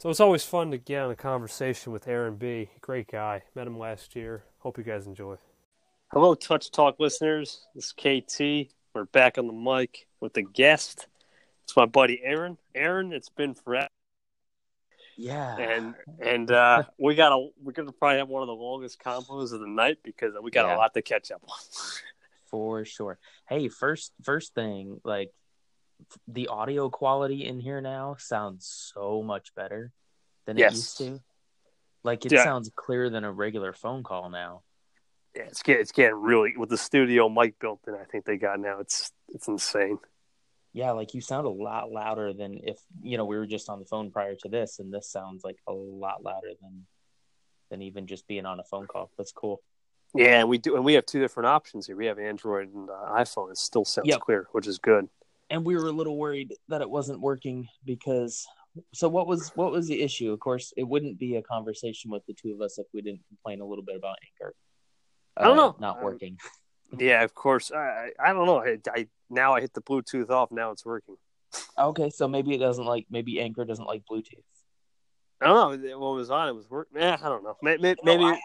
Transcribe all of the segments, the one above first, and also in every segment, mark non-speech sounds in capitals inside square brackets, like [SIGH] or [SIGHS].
So it's always fun to get on a conversation with Aaron B. Great guy. Met him last year. Hope you guys enjoy. Hello, Touch Talk listeners. This is KT. We're back on the mic with a guest. It's my buddy Aaron. Aaron, it's been forever. Yeah. And and uh, [LAUGHS] we got a we're gonna probably have one of the longest combos of the night because we got Yeah. a lot to catch up on. [LAUGHS] for sure. Hey, first first thing, like the audio quality in here now sounds so much better than Yes. it used to. Like it Yeah. sounds clearer than a regular phone call now. Yeah, it's getting it's getting really with the studio mic built in. I think they got now. It's it's insane. Yeah, like you sound a lot louder than if you know we were just on the phone prior to this, and this sounds like a lot louder than than even just being on a phone call. That's cool. Yeah, and we do, and we have two different options here. We have Android and uh, iPhone. It still sounds Yep. clear, which is good. And we were a little worried that it wasn't working because so what was what was the issue of course it wouldn't be a conversation with the two of us if we didn't complain a little bit about anchor I don't uh, know. not Um, working [LAUGHS] Yeah, of course. I I don't know. I, I now I hit the Bluetooth off. Now it's working. [LAUGHS] okay so maybe it doesn't like maybe anchor doesn't like bluetooth I don't know what was on. It was working. Yeah, I don't know. Maybe, maybe I,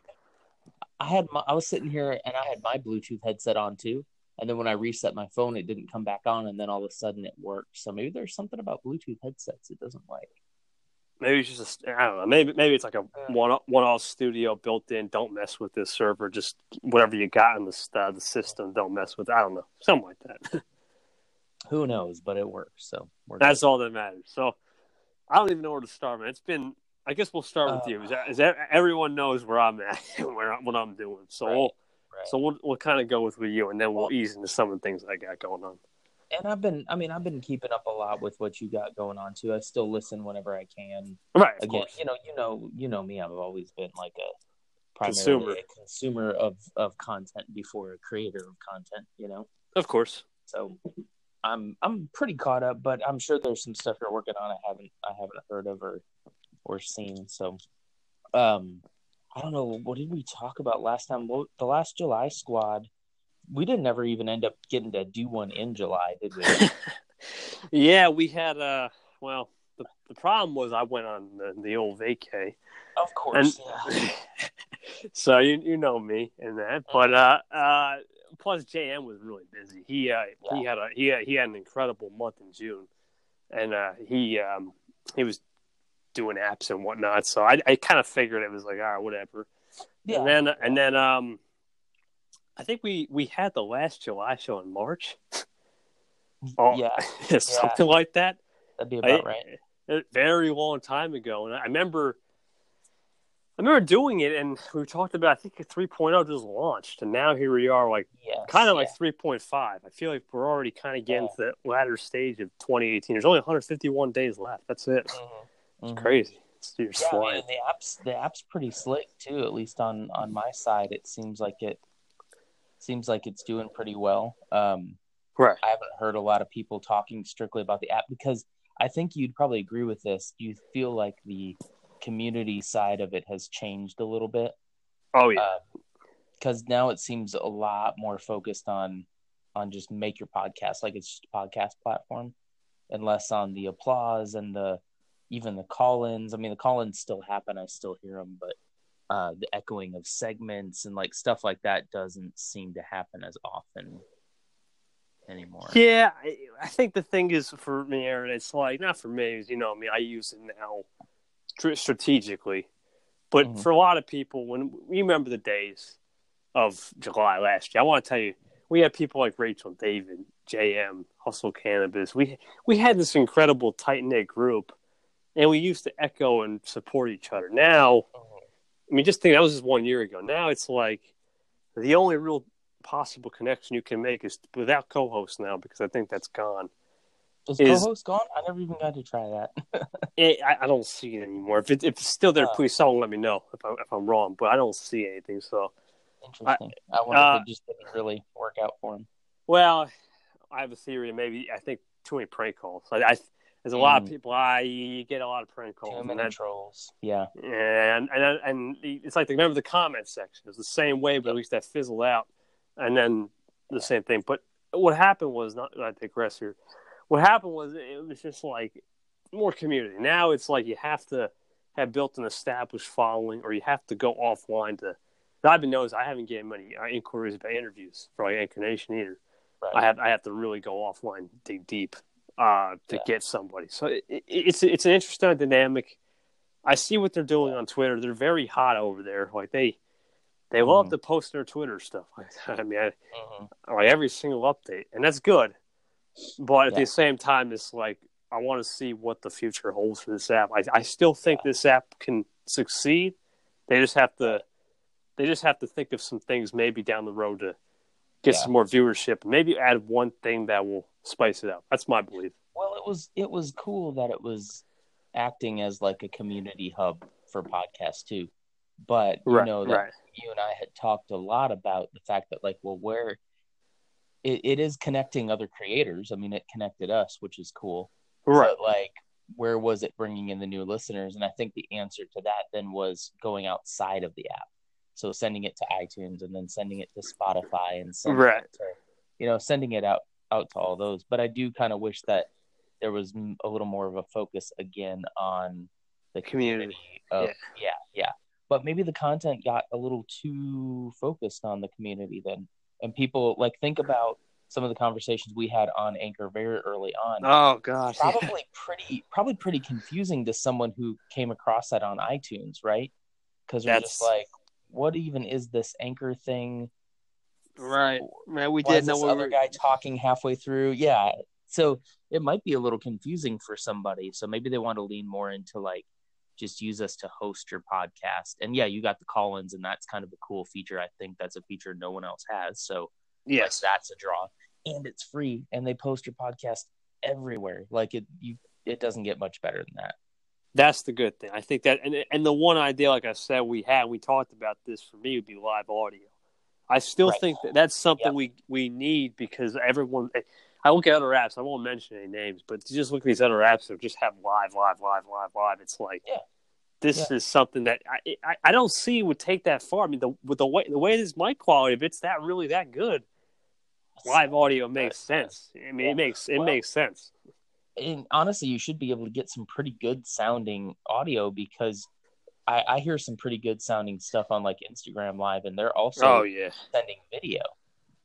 I had my i was sitting here and i had my bluetooth headset on too and then when i reset my phone it didn't come back on and then all of a sudden it worked so maybe there's something about bluetooth headsets it doesn't like maybe it's just I don't know. Maybe maybe it's like a one one off studio built in. Don't mess with this server. Just whatever you got in the uh, the system. Don't mess with. I don't know. Something like that. [LAUGHS] who knows but it works so we're That's all that matters. So I don't even know where to start, man. It's been. I guess we'll start with Uh, you. Is that, is that everyone knows where I'm at, [LAUGHS] where I- what I'm doing. So Right, we'll right. so we'll we'll kind of go with with you, and then we'll ease into some of the things I got going on. and I've been I mean I've been keeping up a lot with what you got going on too. I still listen whenever I can. Right. Again, course. you know, you know, you know me. I've always been like a Consumer. a consumer of of content before a creator of content. You know, Of course. so I'm I'm pretty caught up, but I'm sure there's some stuff you're working on I haven't I haven't heard of or or seen. So, um, I don't know what did we talk about last time. The last July squad. We didn't ever even end up getting to do one in July, did we? [LAUGHS] yeah, we had uh well the, the problem was I went on the, the old vacay. Of course. And yeah. [LAUGHS] [LAUGHS] so you you know me and that. But uh uh plus JM was really busy. He uh he had a he had, he had an incredible month in June. And uh he um he was doing apps and whatnot. So I I kind of figured it was like, all right, whatever. Yeah. And then and then um I think we we had the last July show in March. Oh, Yeah, [LAUGHS] something like that. that'd be about I- right. a very long time ago, and I remember, I remember doing it, and we talked about. I think 3.0 just launched, and now here we are, like Yes, kind of yeah. like 3.5. I feel like we're already kind of getting Yeah. to the latter stage of 2018. There's only 151 days left. That's it. Mhm. It's Mhm. crazy. It's, you're Yeah, flying. man, the app's the app's pretty slick too. At least on on my side, it seems like it seems like it's doing pretty well. Um, Right. I haven't heard a lot of people talking strictly about the app because I think you'd probably agree with this. Do you feel like the community side of it has changed a little bit? Oh yeah. because now it seems a lot more focused on on just make your podcast like it's just a podcast platform and less on the applause and the even the call-ins i mean the call-ins still happen i still hear them but uh the echoing of segments and like stuff like that doesn't seem to happen as often anymore Yeah, I, I think the thing is for me, Aaron, it's like not for me. You know, I mean, I use it now tr- strategically, but Mhm. for a lot of people, when we remember the days of July last year, I want to tell you, we had people like Rachel, David, JM, Hustle Cannabis. We we had this incredible tight knit group, and we used to echo and support each other. Now, I mean, just think that was just one year ago. Now it's like the only real possible connection you can make is without co-host now because I think that's gone. is, is- co-host gone i never even got to try that [LAUGHS] Eh, I, I don't see it anymore. If, it, if it's still there, Oh. please someone let me know if, I, if I'm wrong. But I don't see anything. So, interesting i, wonder uh, if it just didn't really work out for him well, I have a theory. Maybe I think too many prank calls. I, I there's a lot of Mm. people. I you get a lot of prank calls, too and many that, trolls yeah and and and it's like remember the comment section. It's the same way, but at least that fizzled out, and then the same thing. But what happened was not. I digress here. What happened was it was just like more community. Now it's like you have to have built an established following, or you have to go offline to. I've been noticing I haven't getting many uh, inquiries about interviews for like Anchor Nation either. Right. I have I have to really go offline, dig deep, uh, to Yeah. get somebody. So it, it, it's it's an interesting dynamic. I see what they're doing on Twitter. They're very hot over there. Like they they love Mhm. to post their Twitter stuff. [LAUGHS] I mean, I, Mhm. like every single update, and that's good. But at Yeah. the same time, it's like I want to see what the future holds for this app. I, I still think this app can succeed. They just have to, they just have to think of some things maybe down the road to get Yeah. some more viewership. Maybe add one thing that will spice it up. That's my belief. Well, it was it was cool that it was acting as like a community hub for podcasts too. But you Right, know that right. you and I had talked a lot about the fact that like, well, where it, it is connecting other creators. I mean, it connected us, which is cool. Right. But like, where was it bringing in the new listeners? And I think the answer to that then was going outside of the app. So sending it to iTunes and then sending it to Spotify and sending Right. it to, you know, sending it out out to all those. But I do kind of wish that there was a little more of a focus again on the Community. community. Of, yeah, yeah. But maybe the content got a little too focused on the community then, and people like think about some of the conversations we had on Anchor very early on Oh gosh. yeah. probably pretty probably pretty confusing to someone who came across that on iTunes, right? Because just That's- like, what even is this anchor thing? Right. Man, we Why did know this we other were. guy talking halfway through? Yeah. So it might be a little confusing for somebody. So maybe they want to lean more into like just use us to host your podcast. And yeah, you got the call-ins, and that's kind of a cool feature. I think that's a feature no one else has. So like, Yes. that's a draw, and it's free, and they post your podcast everywhere. Like it, you, it doesn't get much better than that. That's the good thing. I think that, and and the one idea, like I said, we had, we talked about this for me would be live audio. I still Right. think that that's something Yep. we we need because everyone. Eh, I look at other apps. I won't mention any names, but just look at these other apps that just have live, live, live, live, live. It's like, Yeah. this Yeah. is something that I, I I don't see would take that far. I mean, the with the way the way this mic quality, if it's that really that good, live audio makes sense. I mean, Yeah. it makes it Well, makes sense. and honestly, you should be able to get some pretty good sounding audio because I, I hear some pretty good sounding stuff on like Instagram Live, and they're also oh yeah, sending video,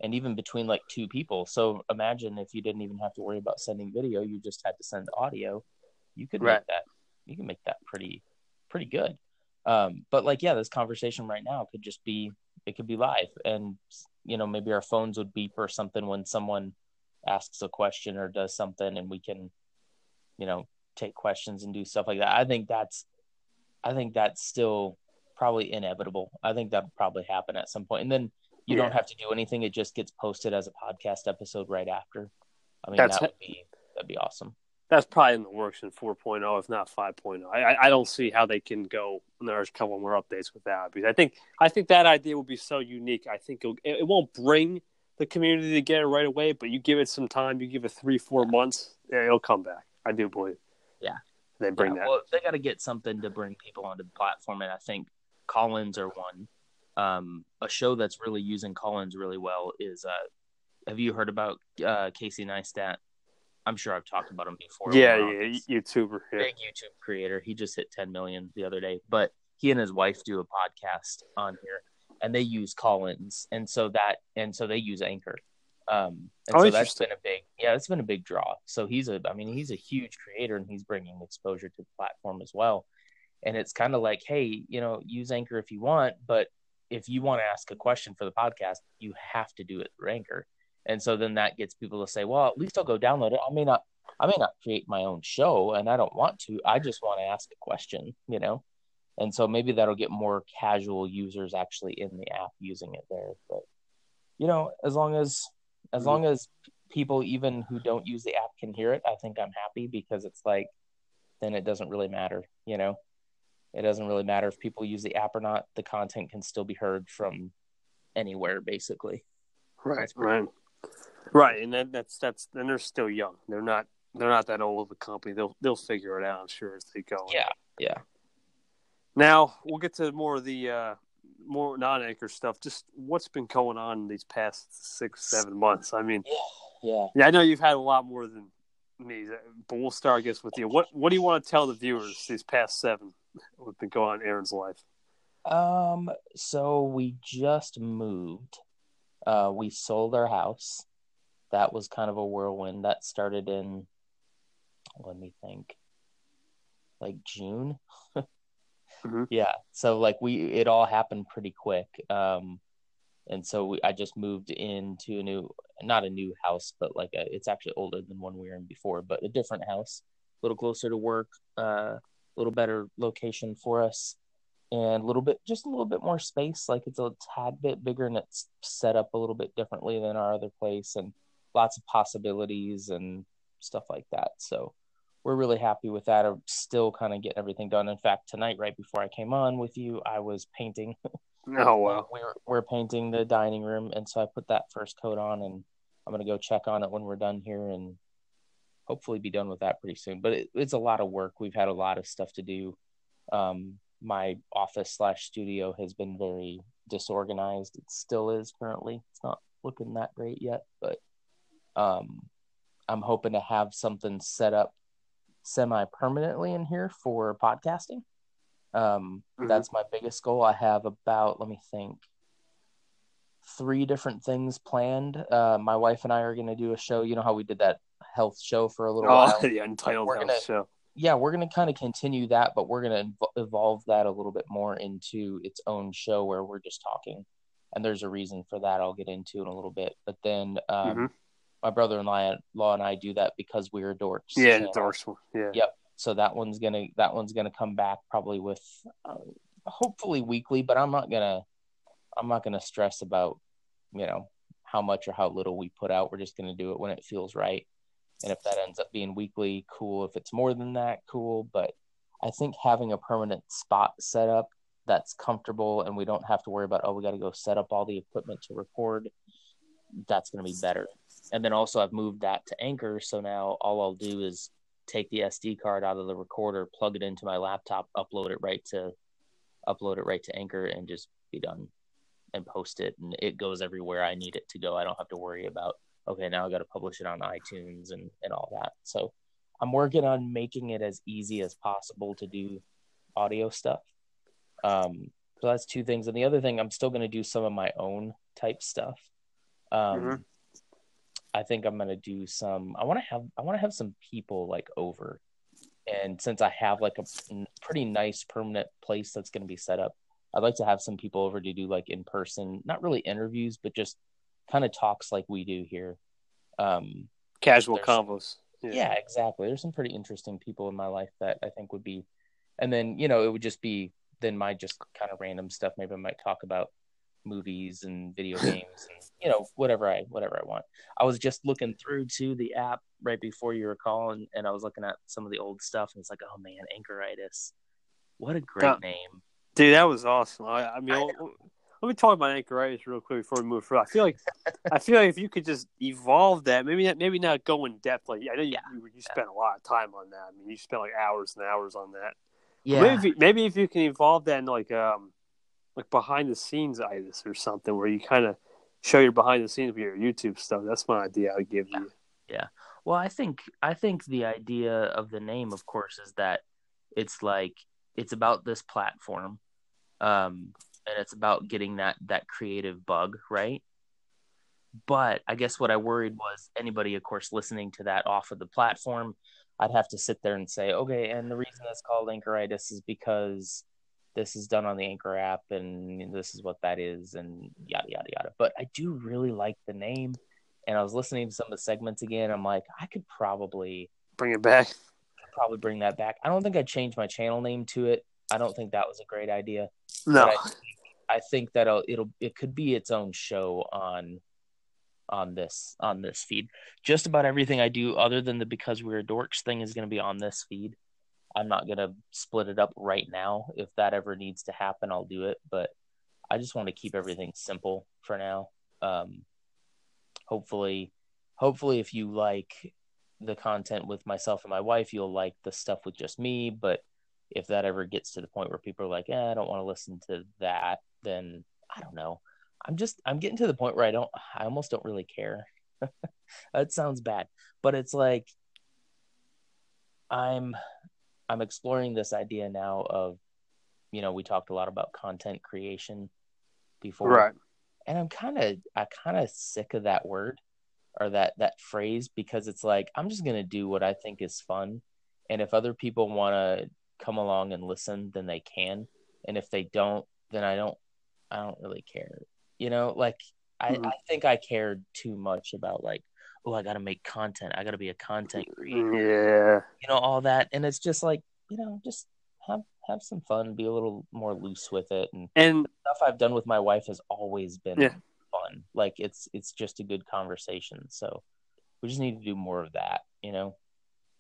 and even between like two people. So imagine if you didn't even have to worry about sending video, you just had to send audio. You could Right. make that. You can make that pretty, pretty good. Um, but like, yeah, this conversation right now could just be it could be live, and you know maybe our phones would beep or something when someone asks a question or does something, and we can, you know, take questions and do stuff like that. I think that's, I think that's still probably inevitable. I think that'll probably happen at some point, and then you don't have to do anything. It just gets posted as a podcast episode right after. I mean, That's that would be that'd be awesome. that's probably in the works in 4.0, if not 5.0. I, I, I don't see how they can go. And there's a couple more updates with that because I think I think that idea will be so unique. I think it'll, it, it won't bring the community together right away, but you give it some time. You give it three, four months, it'll come back. I do believe. Yeah. They bring Yeah, that. Well, they got to get something to bring people onto the platform, and I think call-ins are one. Um, a show that's really using call-ins really well is. Uh, have you heard about uh, Casey Neistat? I'm sure I've talked about him before. yeah, yeah, YouTuber. Yeah. Big YouTube creator. He just hit 10 million the other day, but he and his wife do a podcast on here, and they use call-ins, and so that and so they use Anchor. Um, and Oh, so that's been a big, yeah, it's been a big draw. So he's a, I mean, he's a huge creator, and he's bringing exposure to the platform as well. And it's kind of like, hey, you know, use Anchor if you want, but if you want to ask a question for the podcast, you have to do it through Anchor. And so then that gets people to say, well, at least I'll go download it. I may not, I may not create my own show, and I don't want to. I just want to ask a question, you know. And so maybe that'll get more casual users actually in the app using it there. But you know, as long as as long as people even who don't use the app can hear it, I think I'm happy because it's like then it doesn't really matter, you know. It doesn't really matter if people use the app or not. The content can still be heard from anywhere, basically. Right, That's pretty right, right. And then that's that's then they're still young. They're not they're not that old of a company. They'll they'll figure it out. I'm sure as they go. Yeah, yeah. Now we'll get to more of the uh, more non-anchor stuff. Just what's been going on these past six, seven months. I mean, Yeah. yeah, I know you've had a lot more than me, but we'll start, I guess, with you. What What do you want to tell the viewers these past seven what's been going on in Aaron's life? Um, so we just moved. Uh, we sold our house. That was kind of a whirlwind. That started in, let me think, like June. [LAUGHS] Mhm. Yeah. So like we, it all happened pretty quick. Um, and so we, I just moved into a new, not a new house, but like a, it's actually older than one we were in before, but a different house, a little closer to work, uh, a little better location for us and a little bit just a little bit more space like it's a tad bit bigger and it's set up a little bit differently than our other place and lots of possibilities and stuff like that so we're really happy with that i'm still kind of getting everything done in fact tonight right before i came on with you i was painting [LAUGHS] Oh wow. we were, we're painting the dining room and so i put that first coat on and i'm going to go check on it when we're done here and hopefully be done with that pretty soon but it, it's a lot of work we've had a lot of stuff to do um, my office slash studio has been very disorganized. It still is currently. It's not looking that great yet, but um, I'm hoping to have something set up semi permanently in here for podcasting. Um, Mhm. That's my biggest goal. I have about, let me think, three different things planned. Uh, my wife and I are going to do a show. You know how we did that health show for a little Oh, while? [LAUGHS] the Untitled We're House gonna- show. yeah, we're going to kind of continue that, but we're going to evolve that a little bit more into its own show where we're just talking. And there's a reason for that I'll get into in a little bit. But then um, Mhm. My brother in law and I do that because we're dorks. Yeah, the Dorks. Yeah. Yep. So that one's gonna that one's gonna come back probably with uh, hopefully weekly, but I'm not gonna I'm not gonna stress about you know how much or how little we put out. We're just gonna do it when it feels right. And if that ends up being weekly, cool. If it's more than that, cool. But I think having a permanent spot set up that's comfortable and we don't have to worry about, oh, we got to go set up all the equipment to record, that's going to be better. And then also, I've moved that to Anchor. So now all I'll do is take the SD card out of the recorder, plug it into my laptop, upload it right to upload it right to Anchor, and just be done and post it. And it goes everywhere I need it to go. I don't have to worry about okay, now I got to publish it on iTunes and and all that. So I'm working on making it as easy as possible to do audio stuff. Um, so that's two things, and the other thing, I'm still going to do some of my own type stuff. Um, Mhm. I think I'm going to do some. I want to have I want to have some people like over, and since I have like a pretty nice permanent place that's going to be set up, I'd like to have some people over to do like in person, not really interviews, but just kind of talks like we do here. Um, Casual combos. yeah. exactly. There's some pretty interesting people in my life that I think would be, and then you know it would just be then my just kind of random stuff. Maybe I might talk about movies and video [LAUGHS] games and you know whatever I whatever I want. I was just looking through to the app right before you were calling, and I was looking at some of the old stuff, and it's like, oh man, Anchoritis, what a great Yeah. name. Dude, that was awesome. I, I mean, I let let me talk about anchoritis real quick before we move through. I feel like, I [LAUGHS] feel like if you could just evolve that, maybe not, maybe not go in depth. Like I know you, Yeah. you, you spent a lot of time on that. I mean, you spent like hours and hours on that. Yeah, Maybe if you, maybe if you can evolve that in like um like behind the scenes itis or something where you kind of show your behind the scenes of your YouTube stuff. That's my idea. I'd give you. Yeah. Well, I think I think the idea of the name, of course, is that it's like it's about this platform, um, and it's about getting that that creative bug right. But I guess what I worried was anybody, of course, listening to that off of the platform, I'd have to sit there and say, okay, and the reason it's called Anchoritis is because this is done on the Anchor app, and this is what that is, and yada yada yada. But I do really like the name and I was listening to some of the segments again. I'm like, I could probably Bring it back. probably bring that back. I don't think I'd change my channel name to it. I don't think that was a great idea. No. But I think that it'll, it'll it could be its own show on on this on this feed. Just about everything I do, other than the because we're dorks thing, is going to be on this feed. I'm not going to split it up right now. If that ever needs to happen, I'll do it. But I just want to keep everything simple for now. Um, hopefully, hopefully, if you like the content with myself and my wife, you'll like the stuff with just me. But if that ever gets to the point where people are like, eh, I don't want to listen to that, then I don't know. I'm just I'm getting to the point where I don't I almost don't really care. [LAUGHS] that sounds bad, but it's like I'm I'm exploring this idea now of, you know, we talked a lot about content creation before, Right. and I'm kind of I kind of sick of that word or that that phrase because it's like I'm just gonna do what I think is fun, and if other people want to come along and listen, then they can, and if they don't, then I don't I don't really care. You know, like I, Mhm. I think I cared too much about like, oh, I got to make content. I got to be a content creator. Yeah. You know, all that, and it's just like, you know, just have have some fun, be a little more loose with it, and And stuff I've done with my wife has always been Yeah. fun. Like it's it's just a good conversation. So we just need to do more of that. You know.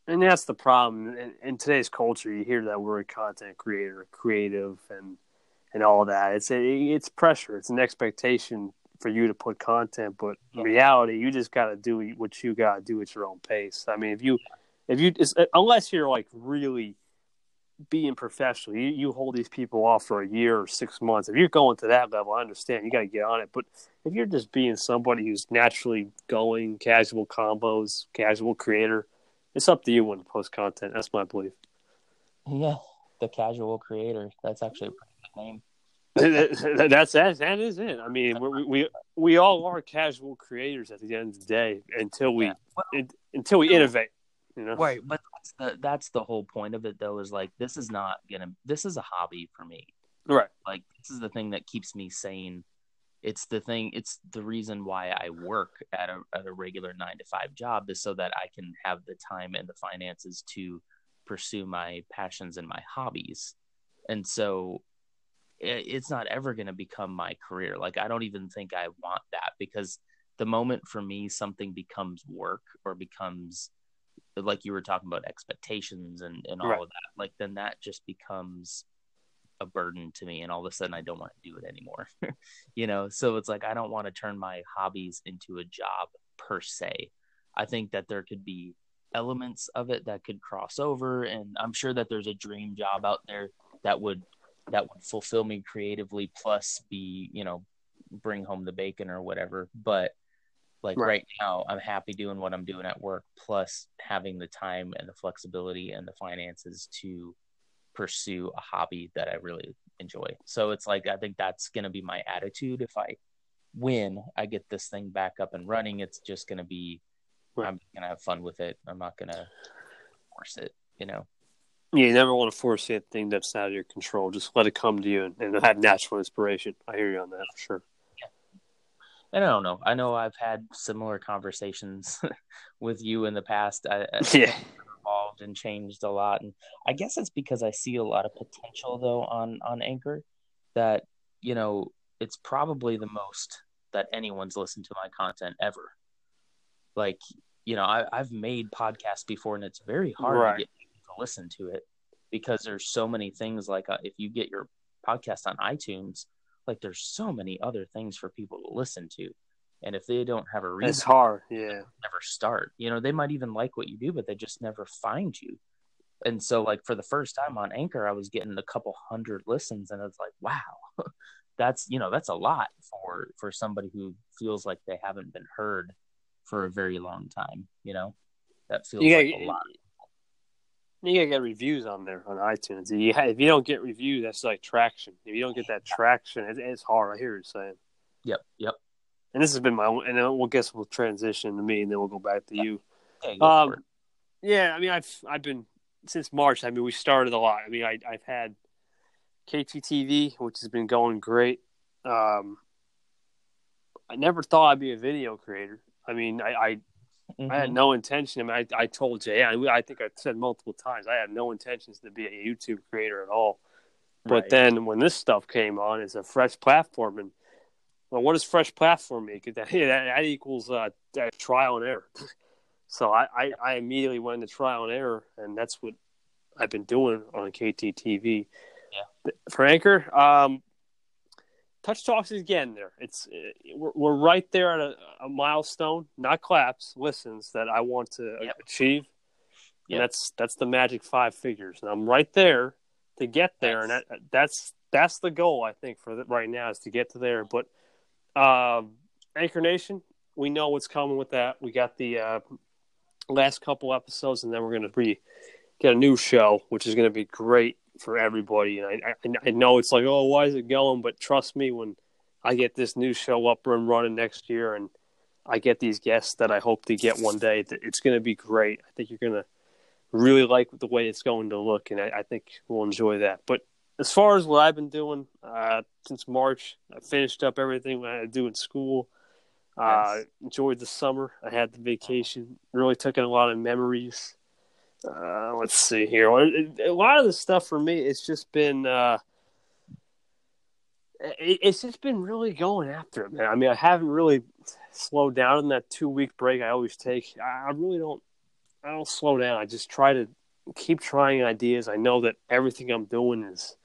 and that's the problem in, in today's culture. You hear that word content creator, creative, and and all that. It's a, it's pressure. It's an expectation for you to put content, but in reality, you just got to do what you got to do at your own pace. I mean, if you if you uh, unless you're like really being professional, you, you hold these people off for a year or six months. If you're going to that level, I understand you got to get on it. But if you're just being somebody who's naturally going, casual combos, casual creator, it's up to you when to post content. That's my belief. Yeah, the casual creator. That's actually a pretty good name. [LAUGHS] that's that. That is it. I mean, we we we all are casual creators at the end of the day until we Yeah. Well, un- until we innovate. You know, Right, but that's the that's the whole point of it though is like this is not gonna this is a hobby for me. right? Like this is the thing that keeps me sane. It's the thing it's the reason why I work at a at a regular 9 to 5 job is so that I can have the time and the finances to pursue my passions and my hobbies. And so it's not ever going to become my career. Like I don't even think I want that because the moment for me something becomes work or becomes like you were talking about expectations and, and all Right. of that, like then that just becomes a burden to me and all of a sudden I don't want to do it anymore. [LAUGHS] you know, so it's like I don't want to turn my hobbies into a job per se. I think that there could be elements of it that could cross over and I'm sure that there's a dream job out there that would that would fulfill me creatively plus be, you know, bring home the bacon or whatever. But like Right. right. now I'm happy doing what I'm doing at work plus having the time and the flexibility and the finances to pursue a hobby that I really enjoy. So it's like I think that's going to be my attitude if I win, I get this thing back up and running, it's just going to be Right. I'm going to have fun with it. I'm not going to force it, you know. Yeah, you never want to force anything that's out of your control. Just let it come to you and, and have natural inspiration. I hear you on that for sure. And I don't know. I know I've had similar conversations [LAUGHS] with you in the past. I, I [LAUGHS] Yeah, evolved and changed a lot, and I guess it's because I see a lot of potential though on on Anchor. That you know, it's probably the most that anyone's listened to my content ever. Like, you know, I, I've made podcasts before, and it's very hard Right. to get to listen to it because there's so many things. Like, uh, if you get your podcast on iTunes, like there's so many other things for people to listen to, and if they don't have a reason it's hard. Yeah, never start. You know, they might even like what you do, but they just never find you. And so, like for the first time on Anchor, I was getting a couple hundred listens, and it's like, wow, [LAUGHS] that's you know that's a lot for for somebody who feels like they haven't been heard for a very long time. You know, that feels You like a lot. You gotta get reviews on there on iTunes. If you, if you don't get reviews, that's like traction. If you don't get that traction, it, it's hard. I hear you saying. Yep, yep. And this has been my own, and then we'll guess we'll transition to me, and then we'll go back to you. Yeah, Um. Yeah, I mean, I've I've been since March. I mean, we started a lot. I mean, I, I've had KTTV, which has been going great. Um, I never thought I'd be a video creator. I mean, I, I, I had Mhm. no intention. I mean, I, I told Jay, I, I think I said multiple times, I had no intentions to be a YouTube creator at all. But then when this stuff came on, it's a fresh platform, and well, what does fresh platform mean? 'Cause that, [LAUGHS] that, that equals uh, that trial and error. [LAUGHS] so I, I, I immediately went into trial and error, and that's what I've been doing on KTTV. Yeah. For Anchor, um, Touch Talks is getting there. It's uh, we're, we're right there at a, a milestone, not claps, listens that I want to Yep. achieve. Yep. And that's that's the magic five figures, and I'm right there to get there, and that, that's that's the goal I think for the, right now is to get to there. But um, Anchor Nation, we know what's coming with that. We got the uh, last couple episodes, and then we're going to be get a new show, which is going to be great for everybody. And I, I, I know it's like, oh, why is it going? But trust me, when I get this new show up and running next year, and I get these guests that I hope to get one day, it's going to be great. I think you're going to really like the way it's going to look, and I, I think we'll enjoy that. But as far as what I've been doing uh, since March, I finished up everything I do in school. Uh, enjoyed the summer. I had the vacation. Really took in a lot of memories. Uh, let's see here. A lot of the stuff for me, it's just been. Uh, it's just been really going after it, man. I mean, I haven't really slowed down in that two week break I always take. I really don't. I don't slow down. I just try to keep trying ideas. I know that everything I'm doing is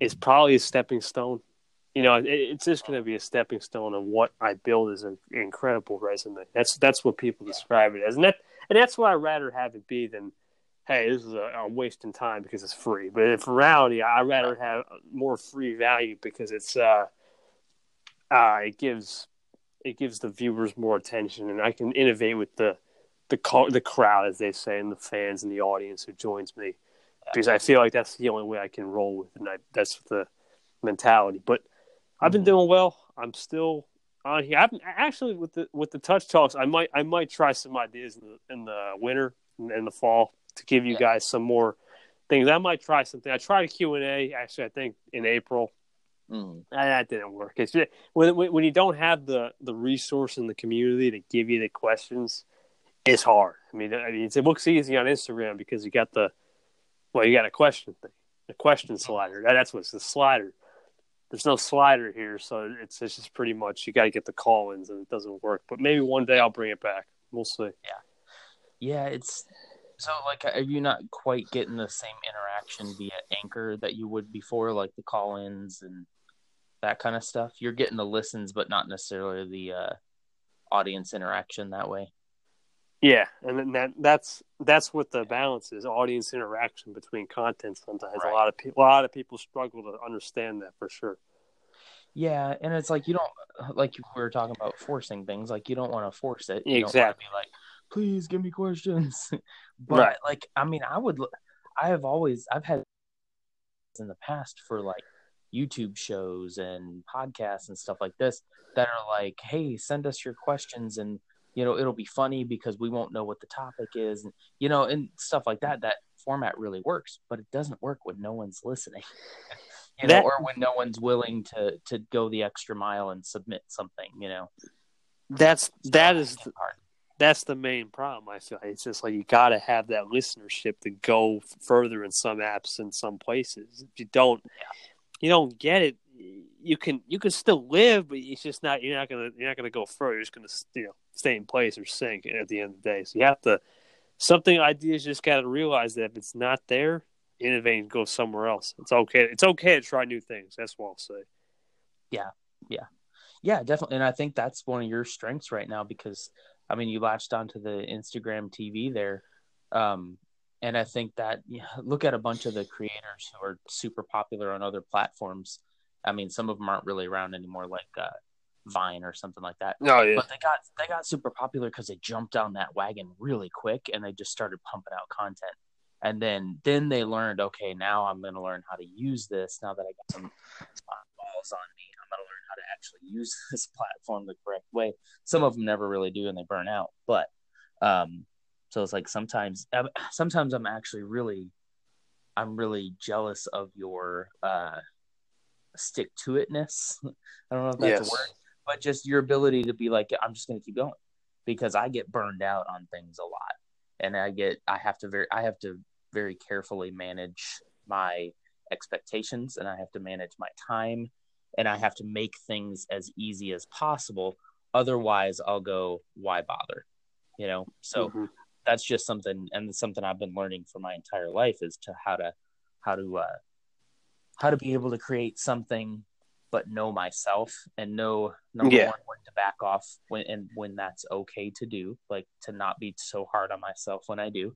is probably a stepping stone. You know, it, it's just going to be a stepping stone of what I build as an incredible resume. That's that's what people describe it as, and that and that's why I'd rather have it be than, hey, this is a, a waste in time because it's free. But in reality, I'd rather have more free value because it's uh, uh, it gives it gives the viewers more attention, and I can innovate with the the the crowd, as they say, and the fans and the audience who joins me because I feel like that's the only way I can roll with, and I, that's the mentality. But I've been mm-hmm. doing well. I'm still on here. I've actually with the with the touch talks. I might I might try some ideas in the, in the winter and in the fall to give you yeah. guys some more things. I might try something. I tried a Q and A actually. I think in April. Mm. That didn't work. It's just, when when you don't have the the resource in the community to give you the questions, it's hard. I mean, I mean, it looks easy on Instagram because you got the well, you got a question thing, a question slider. That's what's the slider. There's no slider here, so it's it's just pretty much you got to get the call-ins, and it doesn't work. But maybe one day I'll bring it back. We'll see. Yeah, yeah. It's so like, are you not quite getting the same interaction via Anchor that you would before, like the call-ins and that kind of stuff? You're getting the listens, but not necessarily the uh, audience interaction that way. Yeah, and that that's that's what the balance is: audience interaction between content. Sometimes right. a lot of people, a lot of people struggle to understand that for sure. Yeah, and it's like you don't like we were talking about forcing things. Like you don't want to force it. You exactly. be like, please give me questions. [LAUGHS] but right. like, I mean, I would. I have always I've had in the past for like YouTube shows and podcasts and stuff like this that are like, hey, send us your questions and you know it'll be funny because we won't know what the topic is and you know and stuff like that that format really works but it doesn't work when no one's listening. [LAUGHS] You that, know or when no one's willing to to go the extra mile and submit something you know. That's that is the, that's the main problem i feel. It's just like you got to have that listenership to go further in some apps and some places. If you don't you don't get it you can you can still live, but it's just not you're not gonna you're not gonna go further. You're just gonna you know stay in place or sink at the end of the day. So you have to something ideas just got to realize that if it's not there, innovate and go somewhere else. It's okay. It's okay to try new things. That's what I'll say. Yeah, yeah, yeah, definitely. And I think that's one of your strengths right now because I mean you latched onto the Instagram TV there. Um, and I think that yeah, look at a bunch of the creators who are super popular on other platforms I mean, some of them aren't really around anymore, like uh, Vine or something like that. Oh yeah. But they got they got super popular because they jumped on that wagon really quick and they just started pumping out content. And then then they learned, okay, now I'm going to learn how to use this. Now that I got some balls on me, I'm going to learn how to actually [LAUGHS] use this platform the correct way. Some of them never really do, and they burn out. But um, so it's like sometimes sometimes I'm actually really I'm really jealous of your uh stick to itness. [LAUGHS] I don't know if that's yes. a word, but just your ability to be like, I'm just going to keep going because I get burned out on things a lot, and I get I have to very I have to very carefully manage my expectations, and I have to manage my time, and I have to make things as easy as possible. Otherwise, I'll go, why bother? You know, so. Mm-hmm. That's just something, and something I've been learning for my entire life is to how to how to uh, how to be able to create something but know myself and know number yeah. one when to back off when and when that's okay to do like to not be so hard on myself when i do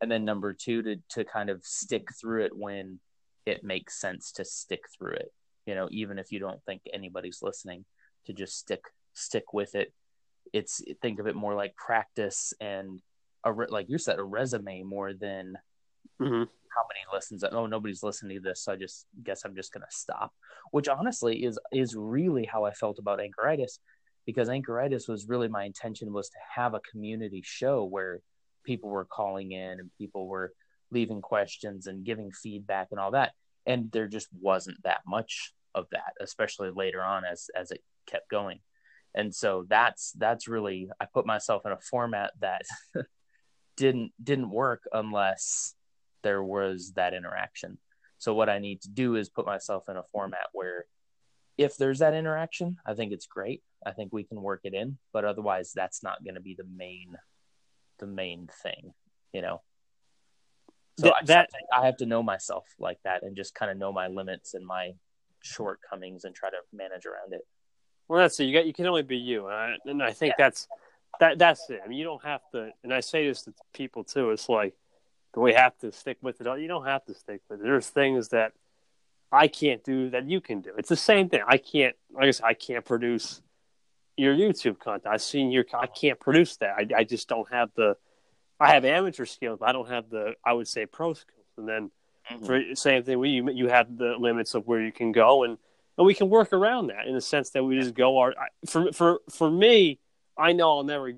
and then number two to to kind of stick through it when it makes sense to stick through it you know even if you don't think anybody's listening to just stick stick with it it's think of it more like practice and a like you said a resume more than Mhm. How many listens. Oh, nobody's listening to this, so I just guess I'm just gonna stop. Which honestly is is really how I felt about Anchoritis, because Anchoritis was really my intention was to have a community show where people were calling in and people were leaving questions and giving feedback and all that, and there just wasn't that much of that, especially later on as as it kept going. And so that's that's really I put myself in a format that [LAUGHS] didn't didn't work unless there was that interaction. So what I need to do is put myself in a format where if there's that interaction, I think it's great. I think we can work it in, but otherwise that's not going to be the main the main thing, you know. So Th- that- to, I have to know myself like that and just kind of know my limits and my shortcomings and try to manage around it. Well, that's it. You got you can only be you, and I, and I think that's that that's it. I mean, you don't have to. And I say this to people too. It's like do we have to stick with it? You don't have to stick with it. There's things that I can't do that you can do. It's the same thing. I can't. Like I said, I can't produce your YouTube content. I've seen your. I can't produce that. I, I just don't have the. I have amateur skills, but I don't have the. I would say pro skills. And then mm-hmm. for same thing with you, you have the limits of where you can go, and and we can work around that in the sense that we just go our. For for for me, I know I'll never.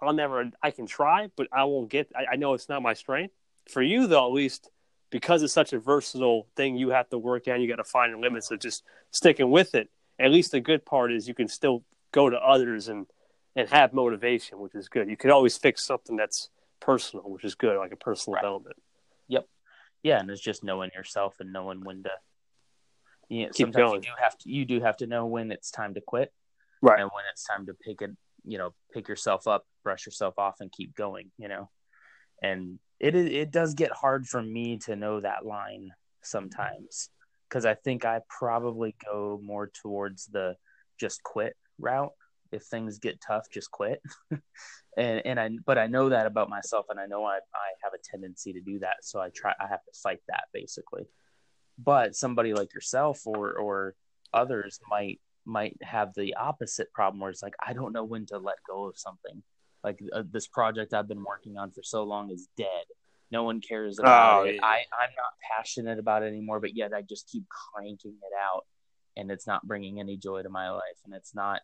I'll never. I can try, but I won't get. I, I know it's not my strength. For you, though, at least because it's such a versatile thing, you have to work at. You got to find the limits of just sticking with it. At least the good part is you can still go to others and and have motivation, which is good. You can always fix something that's personal, which is good, like a personal Right. development. Yep. Yeah, and it's just knowing yourself and knowing when to. Yeah, Keep sometimes going. you do have to. You do have to know when it's time to quit, Right. and when it's time to pick it. You know, pick yourself up, brush yourself off, and keep going. You know, and it it does get hard for me to know that line sometimes because I think I probably go more towards the just quit route. If things get tough, just quit. [LAUGHS] and and I but I know that about myself, and I know I I have a tendency to do that. So I try I have to fight that basically. But somebody like yourself or or others might might have the opposite problem where it's like I don't know when to let go of something. Like uh, this project I've been working on for so long is dead. No one cares about Oh, it. yeah. I I'm not passionate about it anymore, but yet I just keep cranking it out, and it's not bringing any joy to my life, and it's not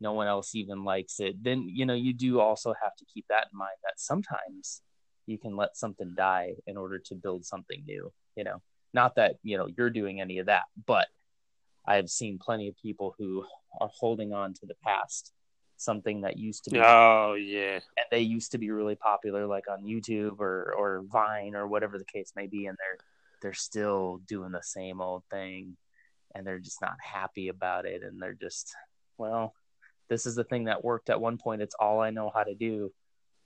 no one else even likes it, then you know you do also have to keep that in mind that sometimes you can let something die in order to build something new. You know, not that you know you're doing any of that, but I have seen plenty of people who are holding on to the past, something that used to be Oh yeah. and they used to be really popular like on YouTube or or Vine or whatever the case may be and they're they're still doing the same old thing and they're just not happy about it and they're just well this is the thing that worked at one point. It's all I know how to do.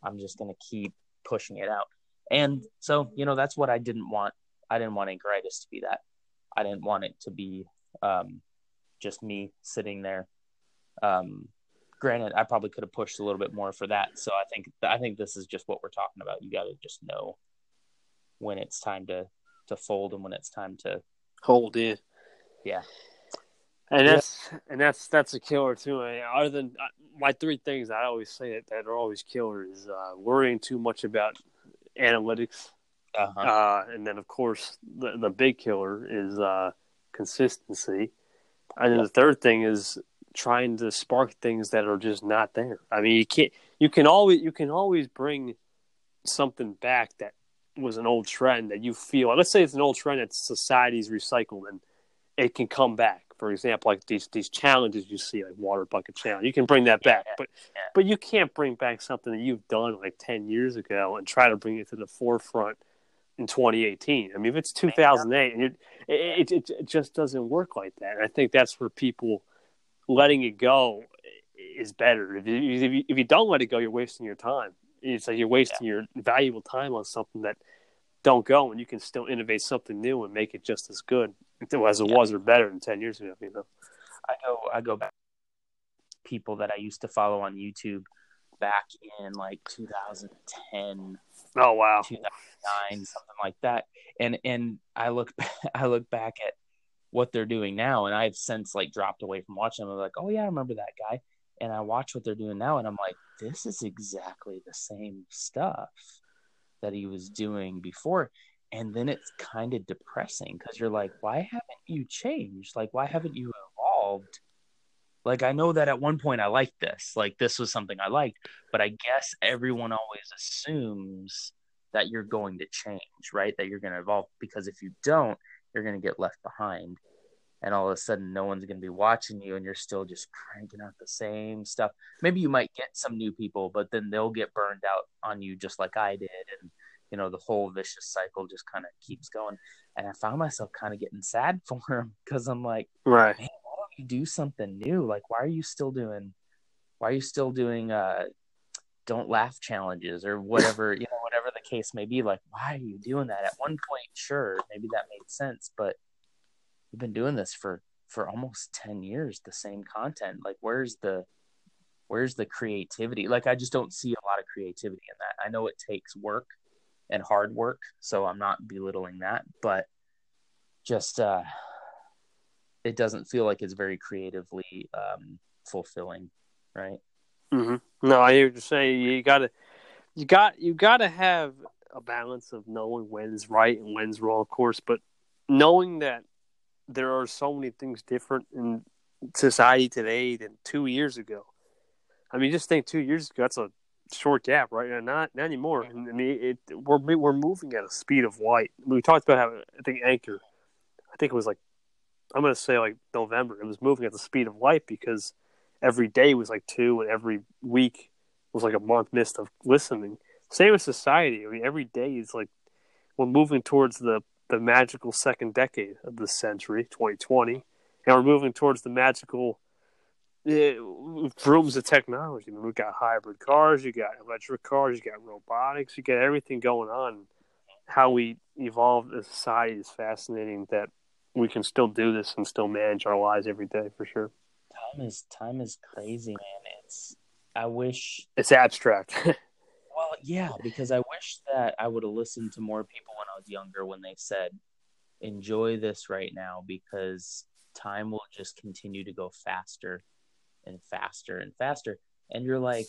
I'm just going to keep pushing it out. And so you know that's what I didn't want. I didn't want Anchoritis to be that. I didn't want it to be um just me sitting there um granted i probably could have pushed a little bit more for that so i think i think this is just what we're talking about you got to just know when it's time to to fold and when it's time to Hold in. Yeah. And Yeah. that's and that's that's a killer too. I mean, other than uh, my three things, I always say that, that are always killers: uh, worrying too much about analytics, uh-huh. uh, and then of course the the big killer is uh, consistency, and then Yeah. the third thing is trying to spark things that are just not there. I mean, you can't. You can always you can always bring something back that was an old trend that you feel. Let's say it's an old trend that society's recycled and it can come back. For example, like these these challenges you see, like water bucket challenge, you can bring that back, Yeah, but yeah. but you can't bring back something that you've done like ten years ago and try to bring it to the forefront in 2018. I mean, if it's 2008, and it, it it just doesn't work like that. And I think that's where people letting it go is better. If you if you, if you don't let it go, you're wasting your time. It's like you're wasting your valuable time on something that don't go, and you can still innovate something new and make it just as good as it Yeah. was or better than 10 years ago. You know. I go I go back people that I used to follow on YouTube back in like 2010 Oh wow. 2009 something like that and and I look [LAUGHS] I look back at what they're doing now and I've since like dropped away from watching them I'm like oh yeah I remember that guy and I watch what they're doing now and I'm like this is exactly the same stuff that he was doing before and then it's kind of depressing because you're like, why haven't you changed? Like, why haven't you evolved? Like, I know that at one point I liked this, like, this was something I liked, but I guess everyone always assumes that you're going to change, right? That you're going to evolve because if you don't, you're going to get left behind. And all of a sudden, no one's going to be watching you, and you're still just cranking out the same stuff. Maybe you might get some new people, but then they'll get burned out on you just like I did. And you know the whole vicious cycle just kind of keeps going and i found myself kind of getting sad [LAUGHS] for him because i'm like right why don't you do something new like why are you still doing why are you still doing uh don't laugh challenges or whatever you know whatever the case may be like why are you doing that at one point sure maybe that made sense but you've been doing this for for almost 10 years the same content like where's the where's the creativity like i just don't see a lot of creativity in that i know it takes work and hard work. So I'm not belittling that, but just uh, it doesn't feel like it's very creatively um, fulfilling, right? Mm-hmm. No, I hear what you're saying. You gotta, you got, you gotta have a balance of knowing when's right and when's wrong, of course, but knowing that there are so many things different in society today than two years ago. I mean, just think two years ago, that's a short gap, right? And not not anymore. I mean, it, we're we're moving at a speed of light. We talked about how I think Anchor, I think it was like I'm gonna say like November. It was moving at the speed of light because every day was like two, and every week was like a month missed of listening. Same with society. I mean, every day is like we're moving towards the the magical second decade of the century, 2020, and we're moving towards the magical it, rooms of technology. I mean, we got hybrid cars, you got electric cars, you got robotics, you got everything going on. How we evolve as a society is fascinating. That we can still do this and still manage our lives every day for sure. Time is time is crazy, man. It's I wish it's abstract. [LAUGHS] well, yeah, because I wish that I would have listened to more people when I was younger when they said, "Enjoy this right now," because time will just continue to go faster and faster and faster. And you're like,